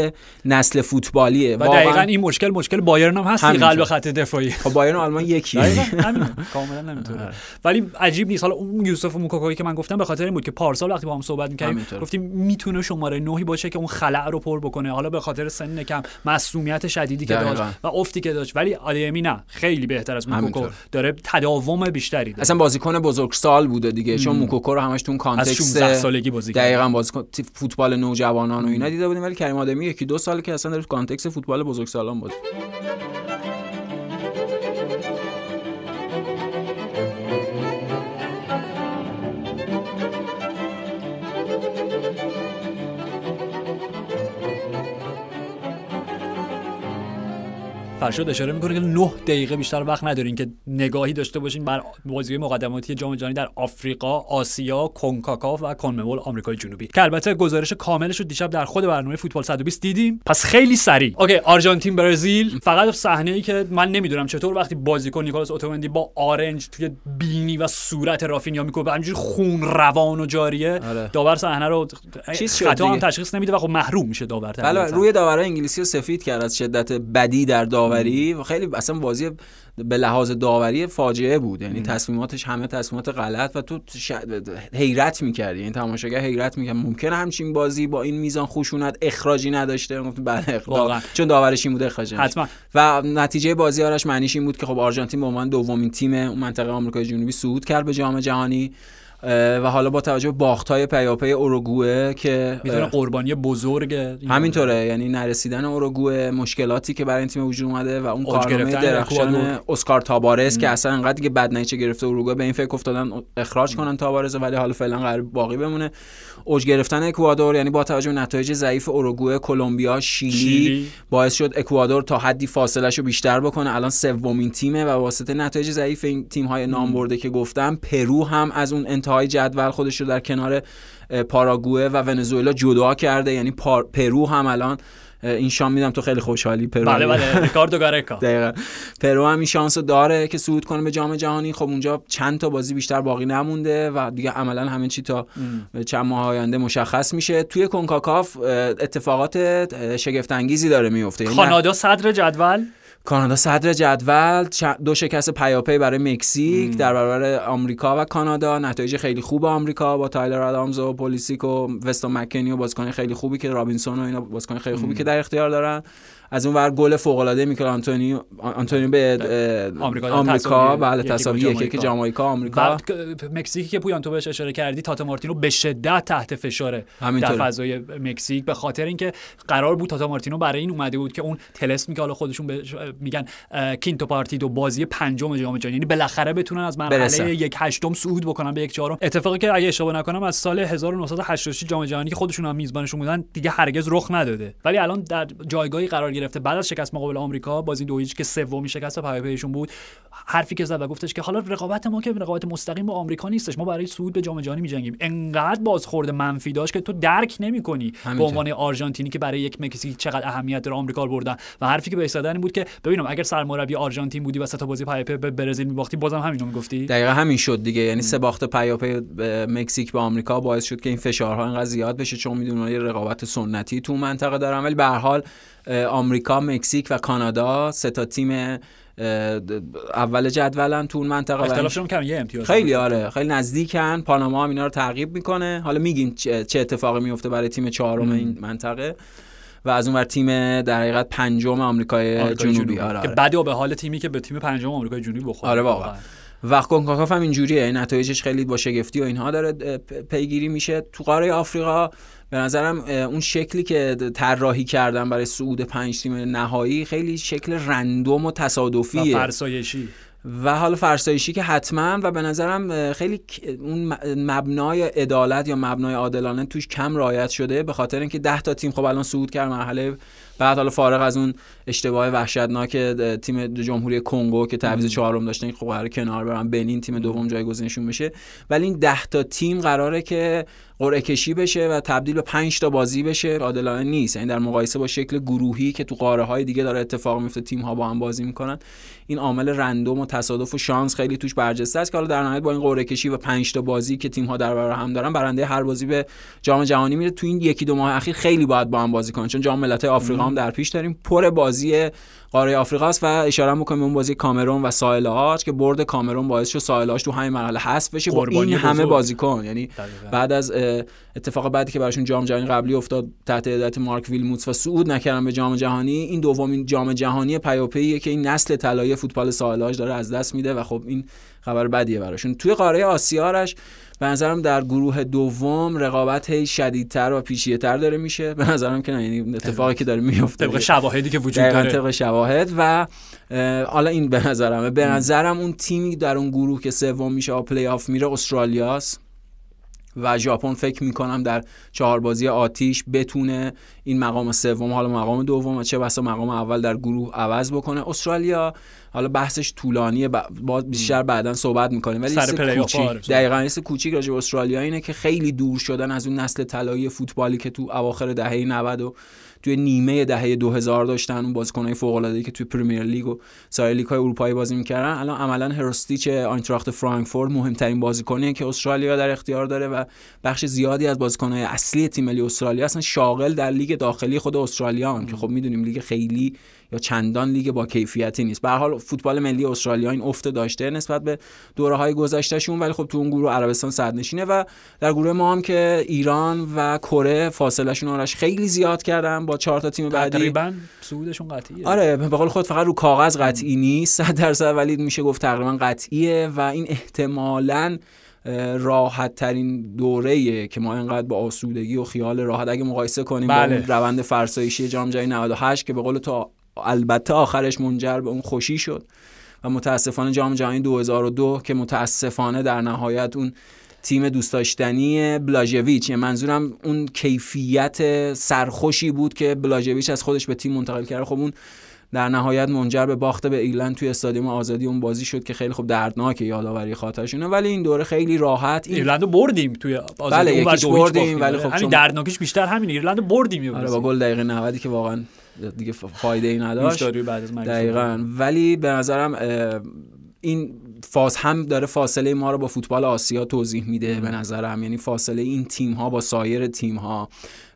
نسل فوتبالیه و دقیقا این مشکل مشکل بایرن هم هست قلب خط دفاعی. خب بایرن آلمان یکیه. کاملا نمی‌تونه. آره. ولی عجیب نیست. حالا اون یوسف موکوکوی که من گفتم به خاطر این بود که پارسال وقتی با هم صحبت می‌کردیم گفتیم می‌تونه شماره نهی باشه که اون خلع رو پر بکنه. حالا به خاطر سن کم مسئولیت شدیدی که داشت و افتی که داشت. ولی آلیمی نه. خیلی بهتر از موکوکو داره تداوم بیشتری داره. اصلا بازیکن بزرگسال بوده دیگه. چون موکوکو رو همش تو context 16 سالگی بازی دقیقاً بازیکن فوتبال نوجوانان و اینا دیده بودیم ولی کریم آدیمی یکی دو ساله که اصلا در context فوتبال بزرگسالان بود فرشاد اشاره می‌کنه که 9 دقیقه بیشتر وقت ندارین که نگاهی داشته باشین بر بازی مقدماتی جام جهانی در آفریقا، آسیا، کنکاکاف و کنمبل آمریکای جنوبی. که البته گزارش کاملش رو دیشب در خود برنامه فوتبال 120 دیدیم. پس خیلی سریع. اوکی آرژانتین برزیل. فقط صحنه ای که من نمی‌دونم چطور وقتی بازیکن نیکولاس اوتومندی با آرنج توی بینی و صورت رافینیا می‌کنه همینجوری خون روان و جاریه. آره. داور صحنه رو خطا هم تشخیص نمیده و خب محروم میشه داور بله روی داورای انگلیسی سفید کرد از شدت بدی در داوری و خیلی اصلا بازی به لحاظ داوری فاجعه بود. یعنی تصمیماتش همه تصمیمات غلط و تو حیرت می‌کردی. یعنی تماشاگر حیرت می‌کرد. ممکن همچین بازی با این میزان خشونت اخراجی نداشته. گفتم بله چون داورش این بود اخراج. حتما. و نتیجه بازی آرش معنیش این بود که خب آرژانتین به عنوان دومین تیم منطقه آمریکای جنوبی صعود کرد به جام جهانی. و حالا با توجه به باخت‌های پیاپی اوروگوئه که می‌تونه قربانی بزرگ همینطوره یعنی نرسیدن اوروگوئه مشکلاتی که برای این تیم وجود اومده و اون کارنامه درخشان اسکار تابارز که اصلا انقدر که بد نتیجه گرفته اوروگوئه به این فکر افتادن اخراج کنن تابارز ولی حالا فعلا قرار باقی بمونه. اوج گرفتن اکوادور یعنی با توجه به نتایج ضعیف اوروگوئه کلمبیا شیلی, شیلی, باعث شد اکوادور تا حدی فاصله رو بیشتر بکنه. الان سومین تیمه و واسطه نتایج ضعیف این تیم های نام برده که گفتم پرو هم از اون انتهای جدول خودش رو در کنار پاراگوئه و ونزوئلا جدا کرده. یعنی پرو هم الان این شام میدم تو خیلی خوشحالی. پرو بله بله ریکاردو گارکا. دقیقا. پرو هم این شانس داره که صعود کنه به جام جهانی. خب اونجا چند تا بازی بیشتر باقی نمونده و دیگه عملا همه چی تا چند ماه آینده مشخص میشه. توی کنکاکاف اتفاقات شگفت انگیزی داره میفته یعنی کانادا صدر جدول. کانادا صدر جدول دو شکست پیاپی برای مکزیک در برابر آمریکا و کانادا. نتایج خیلی خوب آمریکا با تایلر آدامز و پولیسیک و وستون مکنی و بازیکن خیلی خوبی که رابینسون و اینا بازیکن خیلی خوبی که در اختیار دارن. از اون ور گل فوق العاده میکل آنتونی آنتونی به آمریکا, آمریکا بله تساوی یکی که جامائیکا آمریکا مکزیکی که پویان تو بهش اشاره کردی تاتا مارتینو به شدت تحت فشاره در فضای مکزیک به خاطر اینکه قرار بود تاتا مارتینو برای این اومده بود که اون تلسمی که حالا خودشون میگن کینتو پارتیدو بازی پنجم جام جهانی. یعنی بالاخره بتونن از مرحله یک هشتم صعود بکنن به یک چهارم. اتفاقی که اگه اشتباه نکنم از سال 1986 جام جهانی که خودشون هم میزبانشون بودن دیگه هرگز رخ نداده. ولی الان در جایگاهی قرار گرفته. بعد از شکست مقابل آمریکا بازی دو که سومی شکست پیاپیشون بود حرفی که زد و گفتش که حالا رقابت ما که رقابت مستقیم با آمریکا نیستش ما برای صعود به جام جهانی می‌جنگیم. انقدر بازخورد منفی داشت که تو درک نمی‌کنی به عنوان آرژانتینی که برای یک مکزیک چقدر اهمیت داره آمریکا بردن. و حرفی که به این بود که ببینم اگر سرمربی آرژانتین بودی و تا بازی پیاپی به برزیل می‌باختی بازم همینو می‌گفتی؟ دقیقا همین شد دیگه. یعنی سه باخت پیاپی مکزیک به آمریکا باعث شد که این فشارها انقدر زیاد بشه چون می‌دونن یه رقابت سنتی تو منطقه دارن. ولی به هر حال آمریکا مکزیک و کانادا سه تا تیم اول جدولن تو اون منطقه اختلافشون کم یه امتیاز خیلی آره خیلی نزدیکن. پاناما هم اینا رو تعقیب می‌کنه. حالا میگیم چه اتفاقی میفته برای تیم چهارم این منطقه. و از اونور تیم در حقیقت پنجم آمریکای جنوبی, جنوبی. آره, آره. که بعدی به حال تیمی که به تیم پنجم آمریکای جنوبی بخوره. آره واقعا. وقت کنکاکاف هم اینجوریه. نتایجش خیلی با شگفتی و اینها داره پیگیری میشه. تو قاره آفریقا به نظرم اون شکلی که طراحی کردن برای صعود پنج تیم نهایی خیلی شکل رندوم و تصادفیه. و فرسایشی. و حالا فرسایشی که حتما و به نظرم خیلی اون مبنای عدالت یا مبنای عادلانه توش کم رعایت شده به خاطر اینکه 10 تا تیم خب الان صعود کرد مرحله بعد حالا فارغ از اون اشتباه وحشتناک تیم جمهوری کنگو که تعویض چهارم داشتن خب قرار کنار برن بنین تیم دوم جایگزینشون بشه. ولی این 10 تا تیم قراره که قرعه کشی بشه و تبدیل به 5 تا بازی بشه. عادلانه نیست. یعنی در مقایسه با شکل گروهی که تو قاره های دیگه داره اتفاق میفته تیم ها با هم بازی می‌کنن این عامل رندوم و تصادف و شانس خیلی توش برجسته است که حالا در نهایت با این قرعه کشی و 5 تا بازی که تیم ها در برابر هم دارن برنده هر بازی به جام جهانی میره. تو این یکی دو ماه اخیر خیلی باید با هم بازی کنن چون جام ملت‌های آفریقا هم در پیش داریم. پر بازی قاره آفریقا است و اشاره می‌کنیم اون بازی کامرون و ساحل آج که برد کامرون باعث شد ساحل تو همین مرحله حذف بشه. با این همه بازیکن. یعنی بعد از اتفاق بعدی که براشون جام جهانی قبلی افتاد تحت هدایت مارک ویلموتس و صعود نکردن به جام جهانی این دومین جام جهانی پیاپیه که این نسل طلایی فوتبال ساحل داره از دست میده و خب این خبر بدیه براشون. توی قاره آسیارش به نظرم در گروه دوم رقابت هی شدیدتر و پیچیده‌تر داره میشه. به نظرم که یعنی اتفاقی که داره میفته. طبق شواهدی که وجود داره. طبق شواهد و حالا این به نظرم به نظرم اون تیمی در اون گروه که سوم میشه آ پلی آف میره استرالیاست. و ژاپن فکر می‌کنم در چهار بازی آتیش بتونه این مقام سوم حالا مقام دوم و چه بسا مقام اول در گروه عوض بکنه. استرالیا حالا بحثش طولانیه با بیشتر بعدا صحبت می‌کنیم. ولی سر کوچیک دقیقاً یه کوچیک راجع به استرالیا اینه که خیلی دور شدن از اون نسل طلایی فوتبالی که تو اواخر دهه 90 و توی نیمه دهه 2000 داشتن اون بازیکنای فوق العاده که توی پرمیر لیگ و سایر لیگ های اروپایی بازی می‌کردن. الان عملا هروستیچ آینتراخت فرانکفورت مهمترین بازیکنیه که استرالیا در اختیار داره و بخش زیادی از بازیکنهای اصلی تیم ملی استرالیا اصلا شاغل در لیگ داخلی خود استرالیا هم که خب می‌دونیم لیگ خیلی یا چندان لیگ با کیفیتی نیست. به حال فوتبال ملی استرالیا این افت داشته نسبت به دوره های گذشتهشون ولی خب تو اون گروه عربستان صد نشینه و در گروه ما هم که ایران و کره فاصلهشون آرش خیلی زیاد کردن با چهار تا تیم بعدی. تقریبا صعودشون قطعیه. آره به قول خود فقط رو کاغذ قطعی نیست 100 درصد ولی میشه گفت تقریبا قطعیه و این احتمالاً راحت ترین دوره که ما اینقدر با آسودگی و خیال راحت اگه مقایسه کنیم بله. با روند فرسایشی جام جهانی 98 که به قول تو البته آخرش منجر به اون خوشی شد و متاسفانه جام جهانی 2002 که متاسفانه در نهایت اون تیم دوست داشتنی بلاژویچ یعنی منظورم اون کیفیت سرخوشی بود که بلاژویچ از خودش به تیم منتقل کرد. خب اون در نهایت منجر به باخته به ایرلند توی استادیوم آزادی اون بازی شد که خیلی خوب دردناکه یادآوری خاطرشونه. ولی این دوره خیلی راحت این... ایرلند بردیم توی آزادی بله بردیم ولی خب همین دردناکش بیشتر همین ایرلند بردیم آره با گل دقیقه 90 که واقعا دیگه فایده ای نداشت. دقیقاً. ولی به نظرم این فاز هم داره فاصله ما رو با فوتبال آسیا توضیح میده به نظرم. یعنی فاصله این تیم ها با سایر تیم ها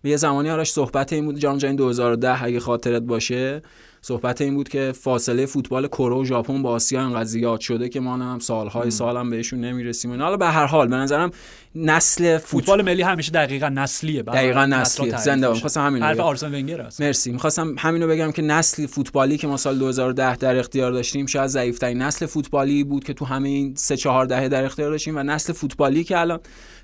یه زمانی آرش صحبت این بود جام جهانی 2010 اگه خاطرت باشه صحبت این بود که فاصله فوتبال کره و ژاپن با آسیا انقدر زیاد شده که ما هم سالهای سالم بهشون نمی‌رسیم حالا به هر حال به نظرم نسل فوتبال ملی همیشه دقیقا نسلیه. دقیقا نسلیه. زنده می‌خواستم همین حرف آرسن ونگر است. مرسی. می‌خواستم همینو بگم که نسل فوتبالی که ما سال 2010 در اختیار داشتیم شاید ضعیف‌ترین نسل فوتبالی بود که تو همه این 3 4 دهه در اختیار داشتیم و نسل فوتبالی که الان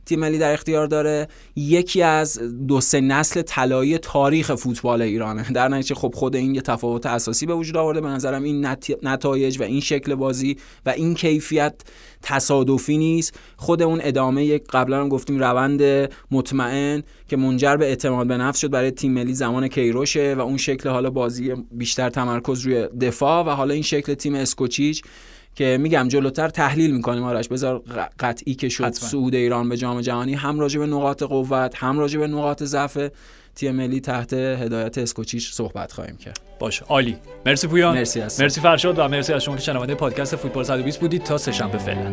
تیم ملی در اختیار داره. یکی از دو سه نسل طلایی تاریخ فوتبال ایرانه. در نتیجه خب خود این یه تفاوت اساسی به وجود آورده. به نظرم این نتایج و این شکل بازی و این کیفیت تصادفی نیست. خود اون ادامه قبلا هم گفتیم روند مطمئن که منجر به اعتماد به نفس شد برای تیم ملی زمان کیروشه و اون شکل حالا بازی بیشتر تمرکز روی دفاع و حالا این شکل تیم اسکوچیچ. که میگم جلوتر تحلیل می‌کنیم. آرش بذار قطعی که شد صعود ایران به جام جهانی هم راجع به نقاط قوت هم راجع به نقاط ضعف تیم ملی تحت هدایت اسکوچیش صحبت خواهیم کرد. باشه. عالی. مرسی پویان. مرسی مرسی فرشاد و مرسی از شما که شنونده پادکست فوتبال 120 بودید. تا سه شنبه فعلا.